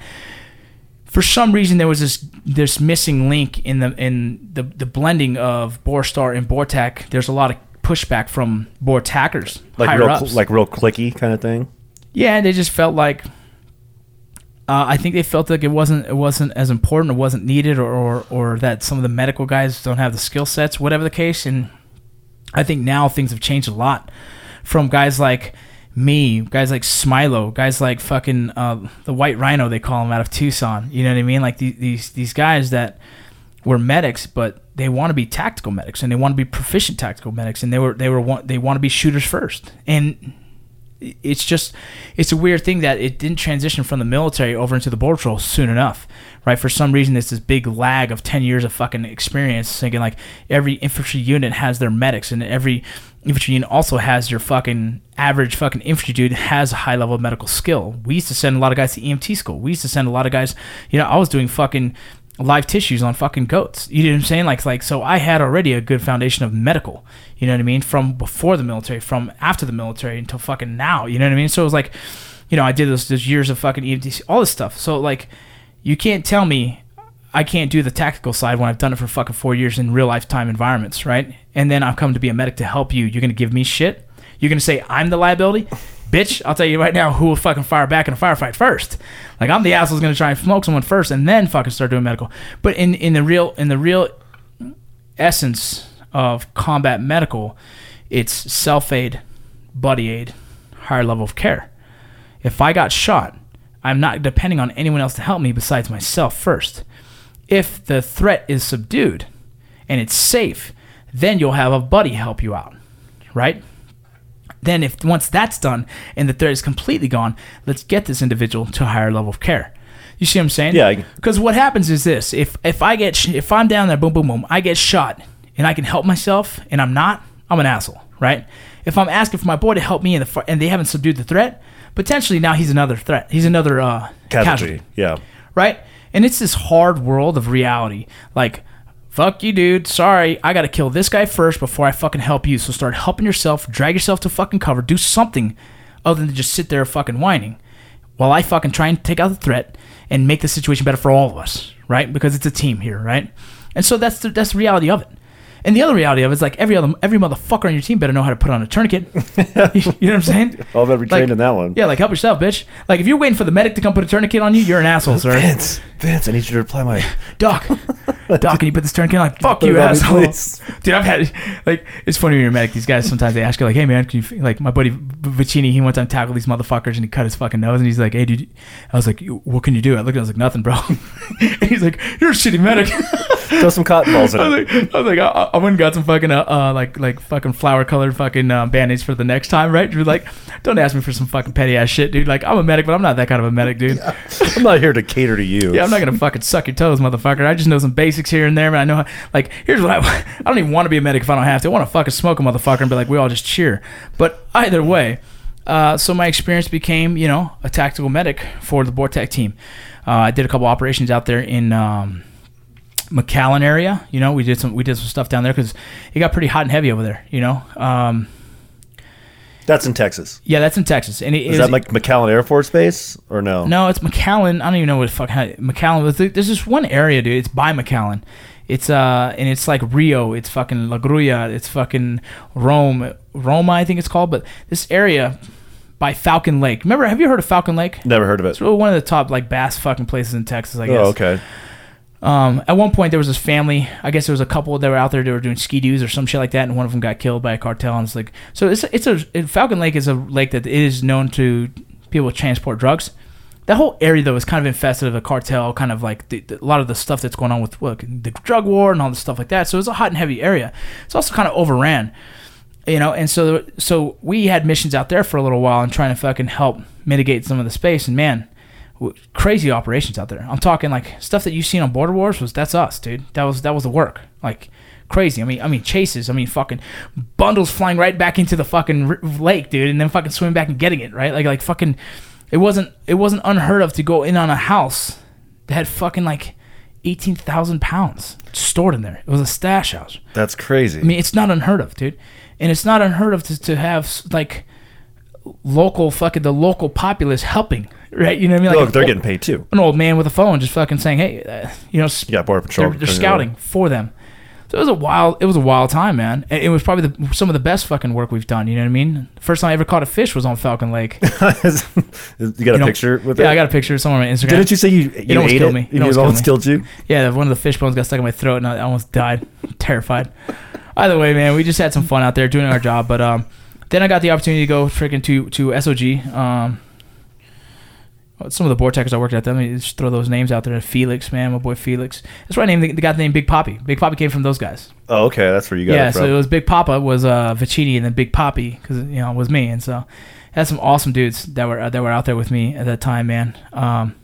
For some reason, there was this this missing link in the in the the blending of Borstar and Bortac. There's a lot of pushback from Bortackers, Like real, ups. like real cliquey kind of thing. Yeah, they just felt like uh, I think they felt like it wasn't it wasn't as important, it wasn't needed, or, or or that some of the medical guys don't have the skill sets, whatever the case. And I think now things have changed a lot from guys like me, guys like Smilo, guys like fucking uh, the White Rhino, they call him out of Tucson. You know what I mean? Like these these these guys that were medics, but they want to be tactical medics and they want to be proficient tactical medics, and they were they were they want to be shooters first. And it's just it's a weird thing that it didn't transition from the military over into the border patrol soon enough right? For some reason there's this big lag of 10 years of fucking experience thinking like every infantry unit has their medics and every infantry unit also has your fucking average fucking infantry dude has a high level of medical skill. We used to send a lot of guys to emt school. We used to send a lot of guys you know i was doing fucking live tissues on fucking goats. You know what I'm saying? Like like so I had already a good foundation of medical. You know what I mean? From before the military, from after the military until fucking now. You know what I mean? So it was like, you know, I did those those years of fucking EMTC, all this stuff. So like, you can't tell me I can't do the tactical side when I've done it for fucking four years in real lifetime environments, right? And then I've come to be a medic to help you. You're gonna give me shit. You're gonna say I'm the liability. Bitch, I'll tell you right now who will fucking fire back in a firefight first. Like I'm the asshole who's gonna try and smoke someone first and then fucking start doing medical. But in, in the real in the real essence of combat medical, it's self aid, buddy aid, higher level of care. If I got shot, I'm not depending on anyone else to help me besides myself first. If the threat is subdued and it's safe, then you'll have a buddy help you out, right? Then, if once that's done and the threat is completely gone, let's get this individual to a higher level of care. You see what I'm saying? Yeah, Because what happens is this: if if I get sh- if I'm down there, boom, boom, boom, I get shot, and I can help myself, and I'm not, I'm an asshole, right? If I'm asking for my boy to help me, and the and they haven't subdued the threat, potentially now he's another threat. He's another uh, Casualty. Yeah. right? And it's this hard world of reality. Like, fuck you, dude. Sorry, I gotta kill this guy first before I fucking help you. So start helping yourself, drag yourself to fucking cover, do something other than just sit there fucking whining while I fucking try and take out the threat and make the situation better for all of us, right? Because it's a team here, right? And so that's the, that's the reality of it. And the other reality of it is like every other every motherfucker on your team better know how to put on a tourniquet. you know what I'm saying? I'll be trained Like- in that one. Yeah, like help yourself, bitch. Like if you're waiting for the medic to come put a tourniquet on you, you're an asshole, sir. Vince, I need you to reply my. Doc, Doc, can you put this tourniquet on? Like, fuck Put you, it on me, asshole. please. Dude, I've had like it's funny when you're a medic. These guys sometimes they ask you like, "Hey man, can you f-" like my buddy Vicini? He one time tackled these motherfuckers and he cut his fucking nose and he's like, "Hey dude," I was like, "What can you do?" I looked at him, I was like, "Nothing, bro." and he's like, "You're a shitty medic." Throw some cotton balls in I was it. like, I was like, I, I went and got some fucking uh, uh like like fucking flower colored fucking um, band-aids for the next time, right? You're like, don't ask me for some fucking petty ass shit, dude. Like I'm a medic, but I'm not that kind of a medic, dude. I'm not here to cater to you. Yeah, I'm not gonna fucking suck your toes, motherfucker. I just know some basics here and there, but I know how, like here's what I I don't even want to be a medic if I don't have to. I want to fucking smoke a motherfucker and be like, we all just cheer. But either way, uh, so my experience became, you know, a tactical medic for the Bortac team. Uh, I did a couple operations out there in um, McAllen area. You know, we did some we did some stuff down there because it got pretty hot and heavy over there. You know, um, That's in Texas. yeah, that's in Texas, and it, Is was- that like McAllen Air Force Base or no? No, it's McAllen. I don't even know what the fuck McAllen. There's this one area, dude. It's by McAllen. It's uh, and it's like Rio. It's fucking La Grulla. It's fucking Rome, Roma, I think it's called. But this area by Falcon Lake. Remember? Have you heard of Falcon Lake? Never heard of it. It's really one of the top like bass fucking places in Texas. I guess. Oh, okay. Um, at one point there was this family. I guess there was a couple that were out there. They were doing ski doos or some shit like that, and one of them got killed by a cartel. And it's like, so it's it's a Falcon Lake is a lake that is known to people transport drugs. That whole area though is kind of infested of a cartel, kind of like the, the- a lot of the stuff that's going on with look, the drug war and all the stuff like that. So it's a hot and heavy area. It's also kind of overran, you know. And so so we had missions out there for a little while and trying to fucking help mitigate some of the space. And man, crazy operations out there. I'm talking like stuff that you've seen on Border Wars was that's us, dude. That was that was the work. Like crazy. I mean, I mean chases. I mean, fucking bundles flying right back into the fucking r- lake, dude, and then fucking swimming back and getting it right. Like like fucking. It wasn't it wasn't unheard of to go in on a house that had fucking like eighteen thousand pounds stored in there. It was a stash house. That's crazy. I mean, it's not unheard of, dude. And it's not unheard of to, to have like local fucking the local populace helping, right? You know what I mean? Like Look, they're old- getting paid too. an old man with a phone just fucking saying, "Hey, uh, you know, You got border patrol. they're, they're scouting for them." So it was a wild, it was a wild time, man. And it was probably the, some of the best fucking work we've done. You know what I mean? First time I ever caught a fish was on Falcon Lake. you got a You know, picture with it? yeah, it? I got a picture somewhere on my Instagram. Didn't you say you, you almost ate killed it? me. It You almost almost killed killed you? Yeah, one of the fish bones got stuck in my throat and I almost died. Terrified. Either way, man, we just had some fun out there doing our job. But um, then I got the opportunity to go freaking to to SOG. Um, some of the Vortexers I worked at them. Just throw those names out there. Felix, man, my boy Felix. That's why I named the, the guy named Big Poppy. Big Poppy came from those guys. Oh, okay. That's where you got yeah, it from. so it was Big Papa was uh Vicini and then Big Poppy because you know it was me, and so I had some awesome dudes that were that were out there with me at that time, man. Um,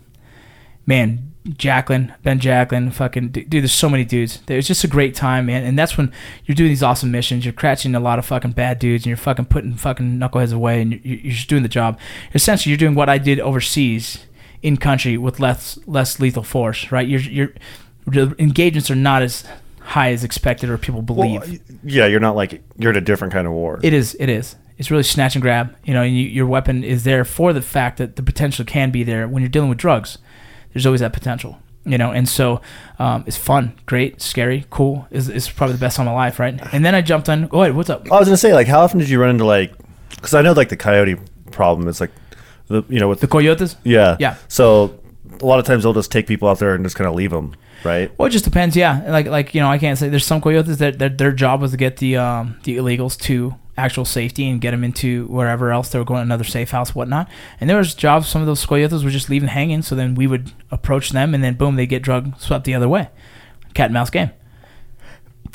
man, Jacqueline, Ben Jacqueline, fucking dude. There's so many dudes. It was just a great time, man. And that's when you're doing these awesome missions. You're catching a lot of fucking bad dudes, and you're fucking putting fucking knuckleheads away, and you're, you're just doing the job. Essentially, you're doing what I did overseas in country with less less lethal force, right? You're you're the engagements are not as high as expected or people believe. Well, yeah, you're not like you're in a different kind of war. It is. It is. It's really snatch and grab. You know, and you, your weapon is there for the fact that the potential can be there when you're dealing with drugs. There's always that potential. You know, and so um, it's fun, great, scary, cool. Is is probably the best time of my life, right? And then I jumped on. Go ahead. What's up? I was gonna say, like, how often did you run into like? Because I know like the coyote problem is like, the you know with The coyotes. yeah Yeah. So a lot of times they'll just take people out there and just kind of leave them, right? Well, it just depends. Yeah, like like you know, I can't say. There's some coyotes that, that their job was to get the um the illegals to actual safety and get them into wherever else they were going, another safe house, whatnot. And there was jobs. Some of those coyotes were just leaving hanging. So then we would approach them, and then boom, they get drug swept the other way. Cat and mouse game.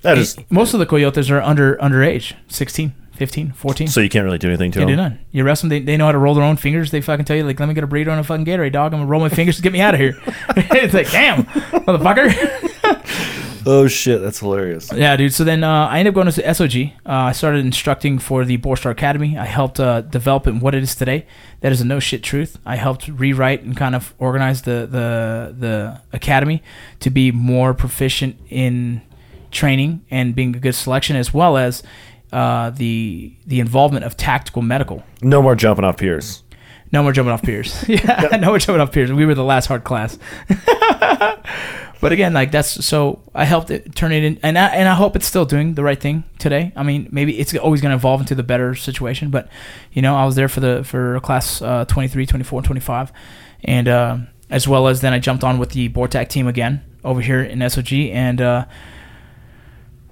That is Most of the coyotes are under underage, 16, 15, 14. so you can't really do anything to Can't do them. none. You arrest them, they, they know how to roll their own fingers. They fucking tell you, like, let me get a burrito and a fucking Gatorade, dog. I'm gonna roll my fingers to get me out of here. it's like, damn, motherfucker. Oh shit, that's hilarious. Yeah, dude. So then uh, I ended up going to SOG. Uh, I started instructing for the Borstar Academy. I helped uh, develop it in what it is today. That is a no shit truth. I helped rewrite and kind of organize the the the academy to be more proficient in training and being a good selection, as well as uh, the the involvement of tactical medical. No more jumping off piers. No more jumping off piers. yeah, no more jumping off piers. We were the last hard class. but again, like that's so I helped it turn it in, and I, and I hope it's still doing the right thing today. I mean, maybe it's always going to evolve into the better situation, but you know, I was there for the for class uh, 23, 24, and 25, and uh, as well as then I jumped on with the Bortac team again over here in SOG, and uh,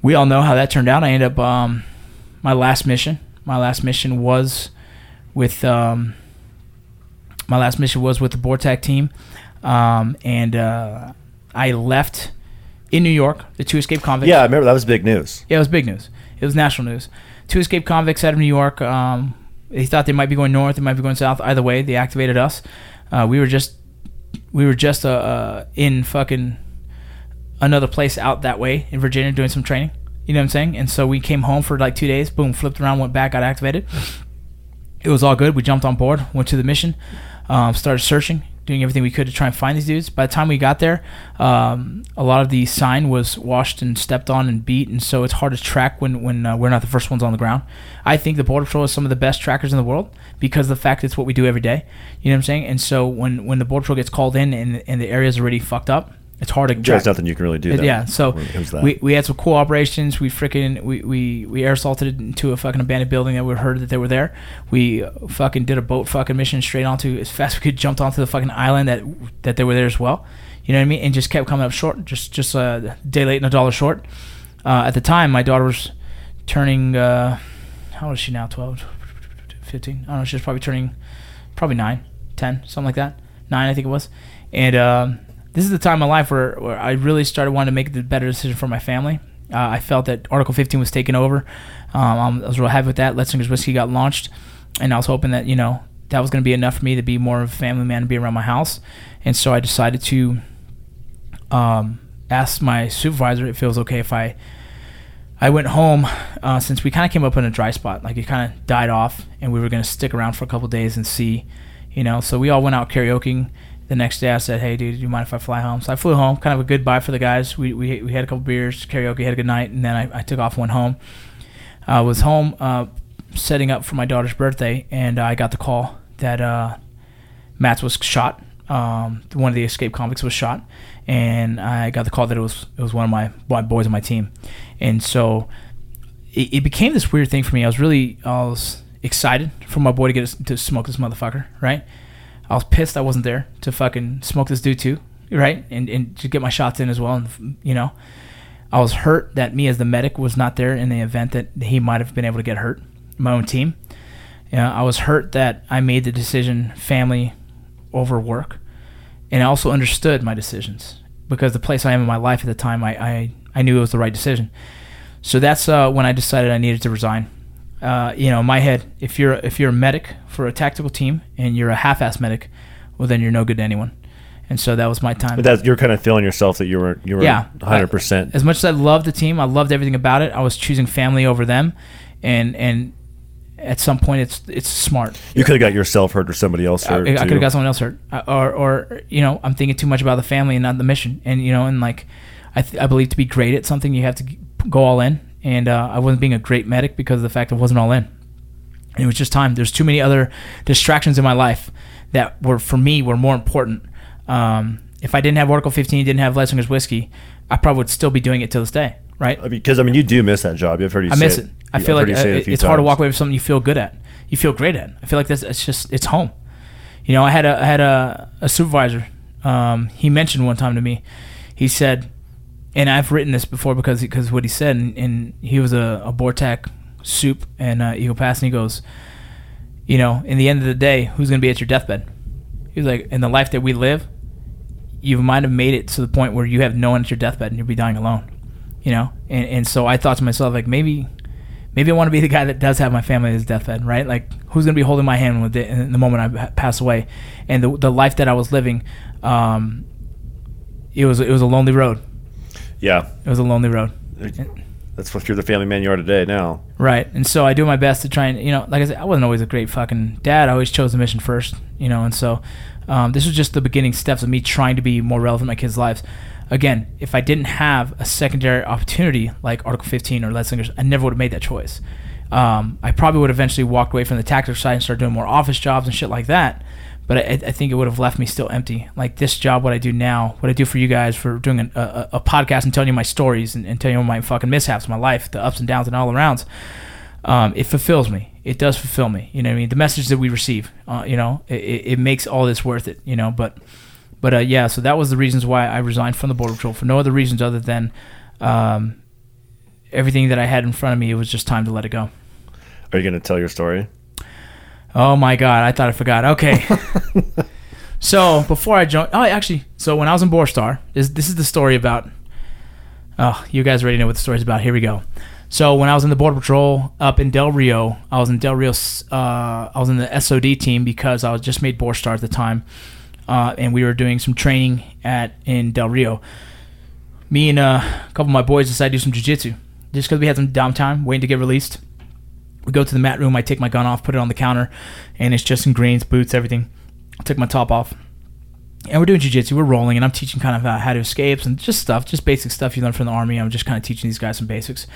we all know how that turned out. I ended up um, my last mission. My last mission was with. Um, my last mission was with the Bortac team, um, and uh, I left in New York. The two escaped convicts. Yeah, I remember that was big news. yeah, it was big news. It was national news. Two escaped convicts out of New York. Um, they thought they might be going north, they might be going south. Either way, they activated us. Uh, we were just, we were just uh, uh, in fucking another place out that way in Virginia doing some training. You know what I'm saying? And so we came home for like two days. Boom, flipped around, went back, got activated. It was all good. We jumped on board, went to the mission, um, started searching, doing everything we could to try and find these dudes. By the time we got there, um, a lot of the sign was washed and stepped on and beat, and so it's hard to track when when uh, we're not the first ones on the ground. I think the Border Patrol is some of the best trackers in the world because the fact it's what we do every day. You know what I'm saying? And so when when the Border Patrol gets called in and and the area's already fucked up, it's hard to. There's nothing you can really do. Uh, Then. Yeah, so when it comes to that. we, we had some cool operations. We freaking we, we, we air assaulted into a fucking abandoned building that we heard that they were there. We uh, fucking did a boat fucking mission straight onto as fast as we could, jumped onto the fucking island that that they were there as well. You know what I mean? And just kept coming up short, just just a day late and a dollar short. Uh, at the time, my daughter was turning uh, how old is she now? 12, 15? I don't know. She was probably turning probably 9, 10, something like that. 9, I think it was. And um, this is the time in my life where, where I really started wanting to make the better decision for my family. Uh, I felt that Article 15 was taken over. Um, I'm- was real happy with that. Leadslingers Whiskey got launched. And I was hoping that, you know, that was going to be enough for me to be more of a family man and be around my house. And so I decided to um, ask my supervisor if it was okay if I I went home uh, since we kind of came up in a dry spot. Like it kind of died off, and we were going to stick around for a couple days and see, you know. So we all went out karaokeing. The next day, I said, "Hey, dude, do you mind if I fly home?" So I flew home, kind of a goodbye for the guys. We we, we had a couple beers, karaoke, had a good night, and then I, I took off went home. I was home uh, setting up for my daughter's birthday, and I got the call that uh, Matt was shot. Um, one of the escape convicts was shot, and I got the call that it was it was one of my, my boys on my team, and so it, it became this weird thing for me. I was really I was excited for my boy to get to smoke this motherfucker, right? I was pissed I wasn't there to fucking smoke this dude too, right? And and to get my shots in as well, and you know, I was hurt that me as the medic was not there in the event that he might have been able to get hurt, my own team. Yeah, I was hurt that I made the decision family over work, and I also understood my decisions because the place I am in my life at the time, I I, I knew it was the right decision. So that's uh, when I decided I needed to resign. Uh, you know, in my head, if you're if you're a medic for a tactical team and you're a half-ass medic, well then you're no good to anyone. And so that was my time. But that you're kind of feeling yourself that you were you were Yeah. 100. percent as much as I loved the team, I loved everything about it. I was choosing family over them, and and at some point, it's it's smart. You could have got yourself hurt or somebody else I, hurt. I could have got someone else hurt, Uh, or or you know, I'm thinking too much about the family and not the mission. And you know, and like, I th- I believe to be great at something, you have to go all in. And uh, I wasn't being a great medic because of the fact I wasn't all in. And it was just time. There's too many other distractions in my life that were for me were more important. Um, if I didn't have Article 15, didn't have Leadslinger's whiskey, I probably would still be doing it till this day, right? because I mean you do miss that job. I've heard you. I miss it. I I've feel like you uh, it it's hard to walk away with something you feel good at. You feel great at. I feel like that's it's just it's home. You know, I had a I had a, a supervisor. Um, he mentioned one time to me. He said, and I've written this before because because what he said, and, and he was a, a Bortac soup and uh, Eagle Pass, and he goes, you know, in the end of the day, who's going to be at your deathbed? He was like, in the life that we live, you might have made it to the point where you have no one at your deathbed and you'll be dying alone. You know, and and so I thought to myself like maybe maybe I want to be the guy that does have my family at his deathbed, right? Like, who's gonna be holding my hand with it in the moment I pass away? And the the life that I was living, um, it was it was a lonely road. Yeah, It was a lonely road, that's what you're the family man you are today now. right? And so I do my best to try and you know, like I said, I wasn't always a great fucking dad. I always chose the mission first, you know. And so um, this was just the beginning steps of me trying to be more relevant in my kids' lives. Again, if I didn't have a secondary opportunity like Article 15 or Leadslingers, I never would have made that choice. Um, I probably would have eventually walked away from the tactical side and started doing more office jobs and shit like that. But I, I think it would have left me still empty. Like this job, what I do now, what I do for you guys for doing a, a podcast and telling you my stories and, and telling you my fucking mishaps, my life, the ups and downs and all arounds um, it fulfills me. It does fulfill me. You know what I mean? The message that we receive, uh, you know, it, it it makes all this worth it, you know, but, but, uh, yeah, so that was the reasons why I resigned from the border patrol for no other reasons other than, um, everything that I had in front of me, it was just time to let it go. Are you going to tell your story? Oh my God, I thought I forgot. Okay. so before I joined, oh, actually, so when I was in Borstar, this, this is the story about, oh, you guys already know what the story's about. Here we go. So when I was in the Border Patrol up in Del Rio, I was in Del Rio, uh, I was in the SOD team because I was just made Borstar at the time. Uh, and we were doing some training at in Del Rio. Me and uh, a couple of my boys decided to do some jiu-jitsu just because we had some downtime waiting to get released. We go to the mat room. I take my gun off, put it on the counter, and it's just in greens, boots, everything. I took my top off, and we're doing jujitsu. We're rolling, and I'm teaching kind of uh, how to escape and just stuff, just basic stuff you learn from the army. I'm just kind of teaching these guys some basics.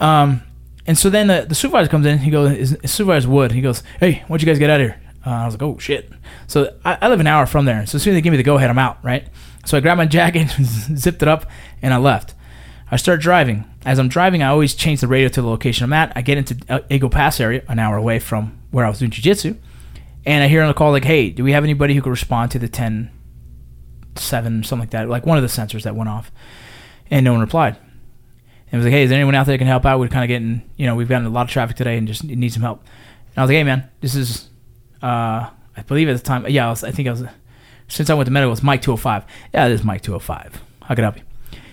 Um, and so then the, the supervisor comes in. He goes, his, his supervisor Wood. He goes, "Hey, why'd you guys get out of here?" Uh, I was like, "Oh shit!" So I, I live an hour from there. So as soon as they give me the go ahead, I'm out. Right. So I grabbed my jacket, zipped it up, and I left. I start driving. As I'm driving, I always change the radio to the location I'm at. I get into Eagle Pass area, an hour away from where I was doing jiu-jitsu, and I hear on the call like, "Hey, do we have anybody who could respond to the 10 7 something like that, like one of the sensors that went off?" And no one replied. And it was like, "Hey, is there anyone out there that can help out? We're kind of getting, you know, we've gotten a lot of traffic today and just need some help." And I was like, "Hey, man, this is, uh, I believe at the time, yeah, I, was, I think I was, since I went to medical, it's Mike 205. Yeah, this is Mike 205. How can I help you?"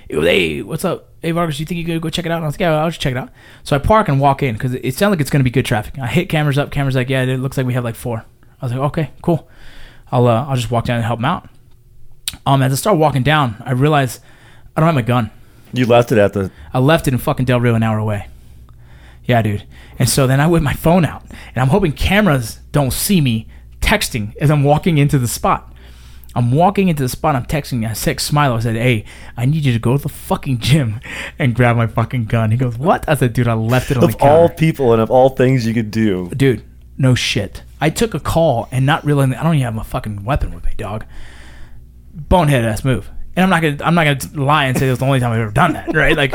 Hey, what's up? Hey, Vargas, you think you could go check it out? And I was like, yeah, I'll just check it out. So I park and walk in because it, it sounded like it's going to be good traffic. I hit cameras up. Cameras like, yeah, it looks like we have like four. I was like, okay, cool. I'll uh, I'll just walk down and help him out. Um, as I start walking down, I realize I don't have my gun. You left it at the. I left it in fucking Del Rio an hour away. Yeah, dude. And so then I whip my phone out, and I'm hoping cameras don't see me texting as I'm walking into the spot. I'm walking into the spot. I'm texting. I said, smile. I said, "Hey, I need you to go to the fucking gym and grab my fucking gun." He goes, "What?" I said, "Dude, I left it on Of the counter." all people and of all things you could do, dude, no shit. I took a call and not realizing I don't even have my fucking weapon with me, dog. Bonehead ass move. And I'm not gonna I'm not gonna lie and say it was the only time I've ever done that, right? Like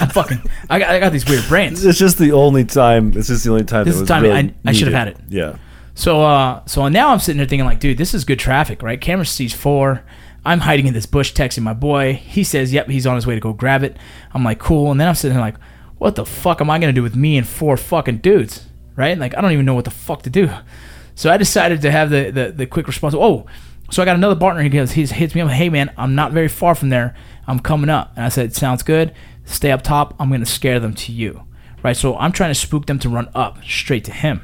I'm fucking I got I got these weird brains. it's just the only time. It's just the only time. This that is was the time really I- I should have had it. Yeah. So uh so now I'm sitting there thinking like, dude, this is good traffic, right? Camera sees four. I'm hiding in this bush texting my boy. He says, Yep, he's on his way to go grab it. I'm like, cool. And then I'm sitting there like, what the fuck am I gonna do with me and four fucking dudes? Right? Like I don't even know what the fuck to do. So I decided to have the the, the quick response. Oh, so I got another partner. He goes, he hits me up. Hey man, I'm not very far from there. I'm coming up. And I said, sounds good. Stay up top. I'm gonna scare them to you. Right. So I'm trying to spook them to run up straight to him.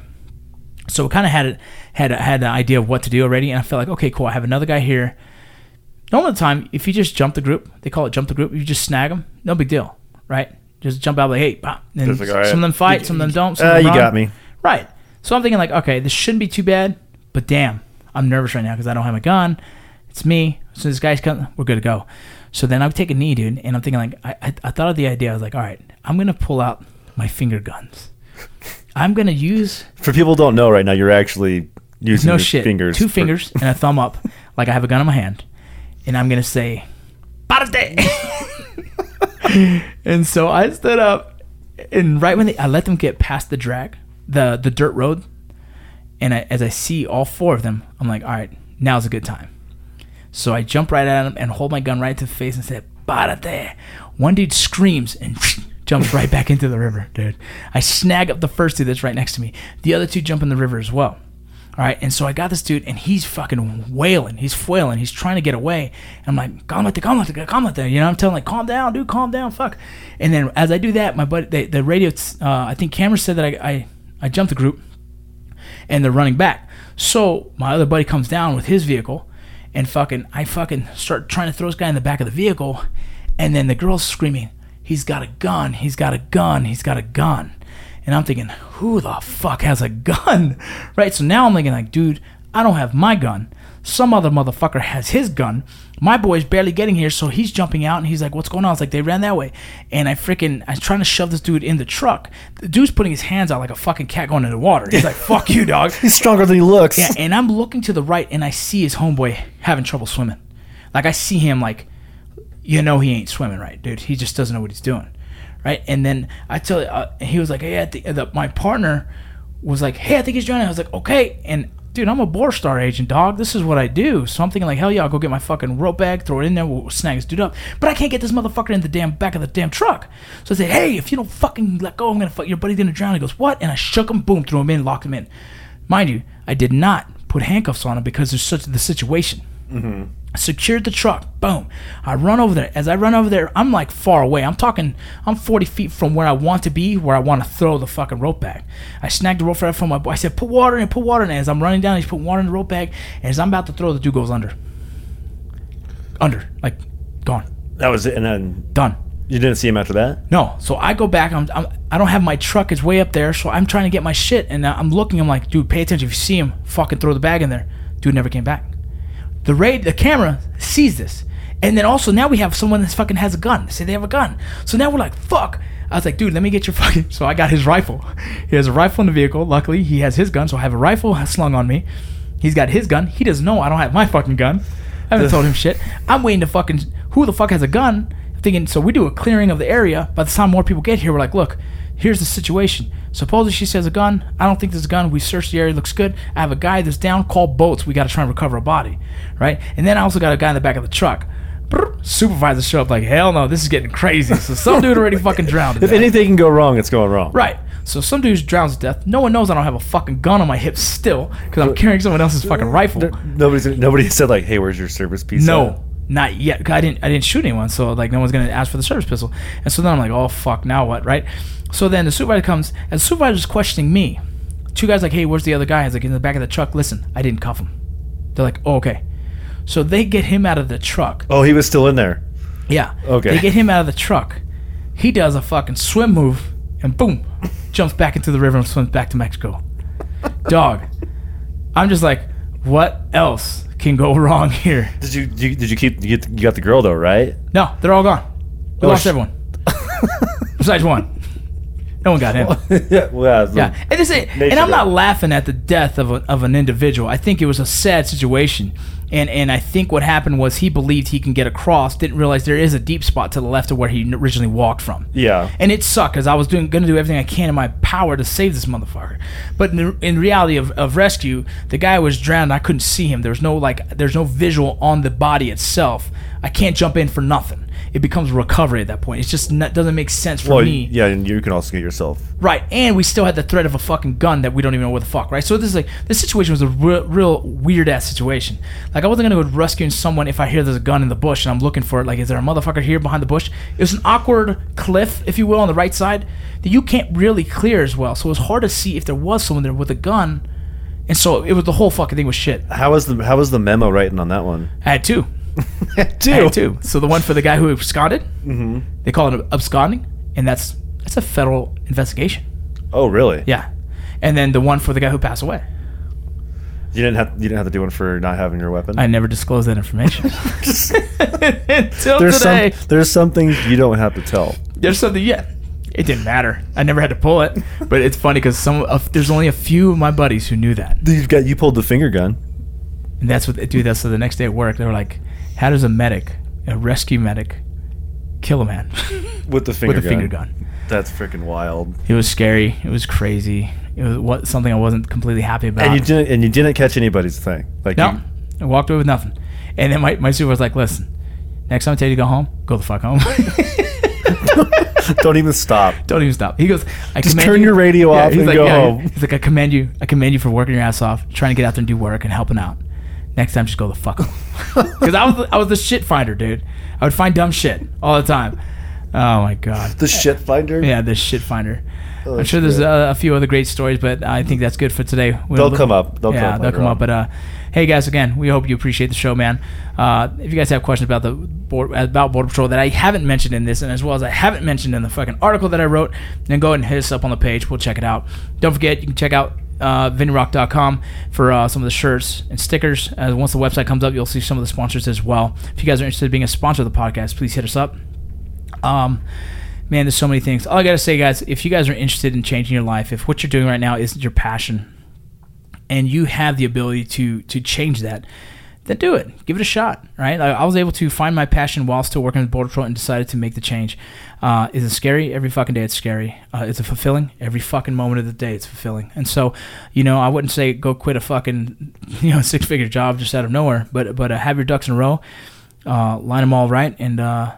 So we kind of had it had had an idea of what to do already, and I felt like, okay, cool. I have another guy here. Normal the time, if you just jump the group, they call it jump the group. You just snag them, no big deal, right? Just jump out like, hey, pop. And like, right. some of them fight, some of them don't. Some Uh, them you run. got me. Right. So I'm thinking like, okay, this shouldn't be too bad, but damn, I'm nervous right now because I don't have my gun. It's me. So this guy's coming. We're good to go. So then I take a knee, dude, and I'm thinking like, I, I, I thought of the idea. I was like, all right, I'm gonna pull out my finger guns. I'm gonna use For people who don't know right now, you're actually using no your shit, fingers. two for- fingers and a thumb up, like I have a gun in my hand, and I'm gonna say, "Parte." and so I stood up, and right when they, I let them get past the drag, the the dirt road, and I, as I see all four of them, I'm like, all right, now's a good time. So I jump right at him and hold my gun right to the face and said, Parate. One dude screams and jumps right back into the river, dude. I snag up the first dude that's right next to me. The other two jump in the river as well. All right, and so I got this dude, and he's fucking wailing. He's flailing. He's trying to get away. And I'm like, calmate, calmate, calmate. You know, I'm telling like, calm down, dude, calm down, fuck. And then as I do that, my buddy, the, radio, uh, I think Cameron said that I, I, I jumped the group, and they're running back. So my other buddy comes down with his vehicle, and fucking I fucking start trying to throw this guy in the back of the vehicle, and then the girl's screaming, "He's got a gun! He's got a gun! He's got a gun!" And I'm thinking, who the fuck has a gun? Right? So now I'm thinking like, dude, I don't have my gun. Some other motherfucker has his gun. My boy's barely getting here, so he's jumping out and he's like, "What's going on?" It's like they ran that way, and I freaking I'm trying to shove this dude in the truck. The dude's putting his hands out like a fucking cat going into the water. He's like, "Fuck you, dog." He's stronger than he looks. Yeah, and I'm looking to the right and I see his homeboy having trouble swimming. Like I see him like, you know, he ain't swimming right, dude. He just doesn't know what he's doing, right? And then I tell, uh, he was like, hey, I think the, my partner was like, hey, I think he's drowning. I was like, okay, and. Dude, I'm a Borstar agent, dog. This is what I do. So I'm thinking, like, hell yeah, I'll go get my fucking rope bag, throw it in there, we'll snag this dude up. But I can't get this motherfucker in the damn back of the damn truck. So I said, hey, if you don't fucking let go, I'm gonna fuck your buddy's gonna drown. He goes, what? And I shook him, boom, threw him in, locked him in. Mind you, I did not put handcuffs on him because there's such the situation. I secured the truck. Boom. I run over there. As I run over there, I'm like far away. I'm talking, I'm 40 feet from where I want to be, where I want to throw the fucking rope bag. I snagged the rope bag from my boy. I said, put water in, put water in. As I'm running down, he's putting water in the rope bag. And as I'm about to throw, the dude goes under. Under. Like, gone. That was it. And then Done. you didn't see him after that? No, so I go back. I'm, I'm I don't have my truck. It's way up there, so I'm trying to get my shit, and uh, I'm looking. I'm like, dude, pay attention. If you see him, fucking throw the bag in there. Dude never came back. The raid, the camera sees this, and then also now we have someone that fucking has a gun. Say they have a gun, so now we're like, fuck. I was like, dude, let me get your fucking. So I got his rifle. He has a rifle in the vehicle. Luckily, he has his gun, so I have a rifle slung on me. He's got his gun. He doesn't know I don't have my fucking gun. I haven't told him shit. I'm waiting to fucking. Who the fuck has a gun? thinking so we do a clearing of the area by the time more people get here we're like look here's the situation supposedly she says a gun i don't think there's a gun we searched the area looks good i have a guy that's down call boats we got to try and recover a body right and then i also got a guy in the back of the truck supervisor show up like hell no this is getting crazy so some dude already fucking drowned to If death. anything can go wrong, it's going wrong. right so some dude drowns to death no one knows i don't have a fucking gun on my hip still because i'm carrying someone else's fucking rifle There- Nobody's nobody said like, "Hey, where's your service piece?" no, at? not yet. 'cause I didn't. I didn't shoot anyone, so like no one's gonna ask for the service pistol. And so then I'm like, oh fuck, now what, right? So then the supervisor comes, and the supervisor's questioning me. two guys like, hey, where's the other guy? He's like in the back of the truck. Listen, I didn't cuff him. They're like, oh, okay. So they get him out of the truck. Oh, he was still in there. Yeah. Okay. They get him out of the truck. He does a fucking swim move and boom, jumps back into the river and swims back to Mexico. Dog. I'm just like, what else can go wrong here? Did you, did you did you keep you, get- you got the girl though, right? No, they're all gone. We Oh, lost sh- everyone. Besides one. No one got him. yeah, well, yeah. And, this, and I'm not laughing at the death of, a, of an individual. I think it was a sad situation, and and I think what happened was he believed he can get across, didn't realize there is a deep spot to the left of where he originally walked from. Yeah. and it sucked because I was doing gonna do everything I can in my power to save this motherfucker. But in, the, in reality of, of rescue, the guy was drowned. I couldn't see him. There was no like, there's no visual on the body itself. I can't jump in for nothing. It becomes recovery at that point. It's just not, doesn't make sense for Well, me. yeah, and you can also get yourself. Right, and we still had the threat of a fucking gun that we don't even know where the fuck, right? So this is like this situation was a real, real weird ass situation. Like I wasn't gonna go rescuing someone if I hear there's a gun in the bush and I'm looking for it. Like, is there a motherfucker here behind the bush? It was an awkward cliff, if you will, on the right side that you can't really clear as well. So it was hard to see if there was someone there with a gun. And so it was the whole fucking thing was shit. How was the how was the memo writing on that one? I had two. I had two. So the one for the guy who absconded, mm-hmm. they call it absconding, and that's that's a federal investigation. Oh, really? Yeah. And then the one for the guy who passed away. You didn't have you didn't have to do one for not having your weapon. I never disclosed that information. Until there's today. some there's some things you don't have to tell. There's something, yeah. It didn't matter. I never had to pull it. But it's funny because some of, there's only a few of my buddies who knew that. You've got you pulled the finger gun. And that's what they do. That's so the next day at work, they were like, how does a medic, a rescue medic, kill a man With the finger with a gun. finger gun? That's freaking wild. It was scary. It was crazy. It was what, something I wasn't completely happy about. And you didn't and you didn't catch anybody's thing. Like No, you, I walked away with nothing. And then my, my supervisor was like, listen, next time I tell you to go home, go the fuck home. don't even stop. Don't even stop. He goes, I Just turn you- your radio off he's and like, go yeah, home. He's like, I commend you. I commend you for working your ass off, trying to get out there and do work and helping out. Next time, just go the fuck home. Because I was, I was the shit finder, dude. I would find dumb shit all the time. Oh my god. The shit finder. Yeah, the shit finder. I'm sure there's uh, a few other great stories, but I think that's good for today. We They'll don't- come up. They'll yeah, come they'll come on. up. But uh, hey, guys, again, we hope you appreciate the show, man. Uh, if you guys have questions about the board, about Border Patrol that I haven't mentioned in this, and as well as I haven't mentioned in the fucking article that I wrote, then go ahead and hit us up on the page. We'll check it out. Don't forget, you can check out uh, VinnyRock.com for uh, some of the shirts and stickers. Uh, once the website comes up, you'll see some of the sponsors as well. If you guys are interested in being a sponsor of the podcast, please hit us up. Um, man, there's so many things. All I gotta say, guys, if you guys are interested in changing your life, if what you're doing right now isn't your passion, and you have the ability to to change that, then do it. Give it a shot. Right? I, I was able to find my passion while still working at Border Patrol and decided to make the change. Uh, is it scary? Every fucking day it's scary. Uh, is it fulfilling? Every fucking moment of the day it's fulfilling. And so, you know, I wouldn't say go quit a fucking you know six figure job just out of nowhere, but but uh, have your ducks in a row, uh, line them all right, and uh,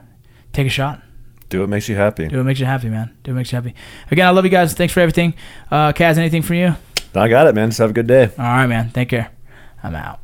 take a shot. Do what makes you happy. Do what makes you happy, man. Do what makes you happy. Again, I love you guys. Thanks for everything. Uh, Kaz, anything for you? I got it, man. Just have a good day. All right, man. Take care. I'm out.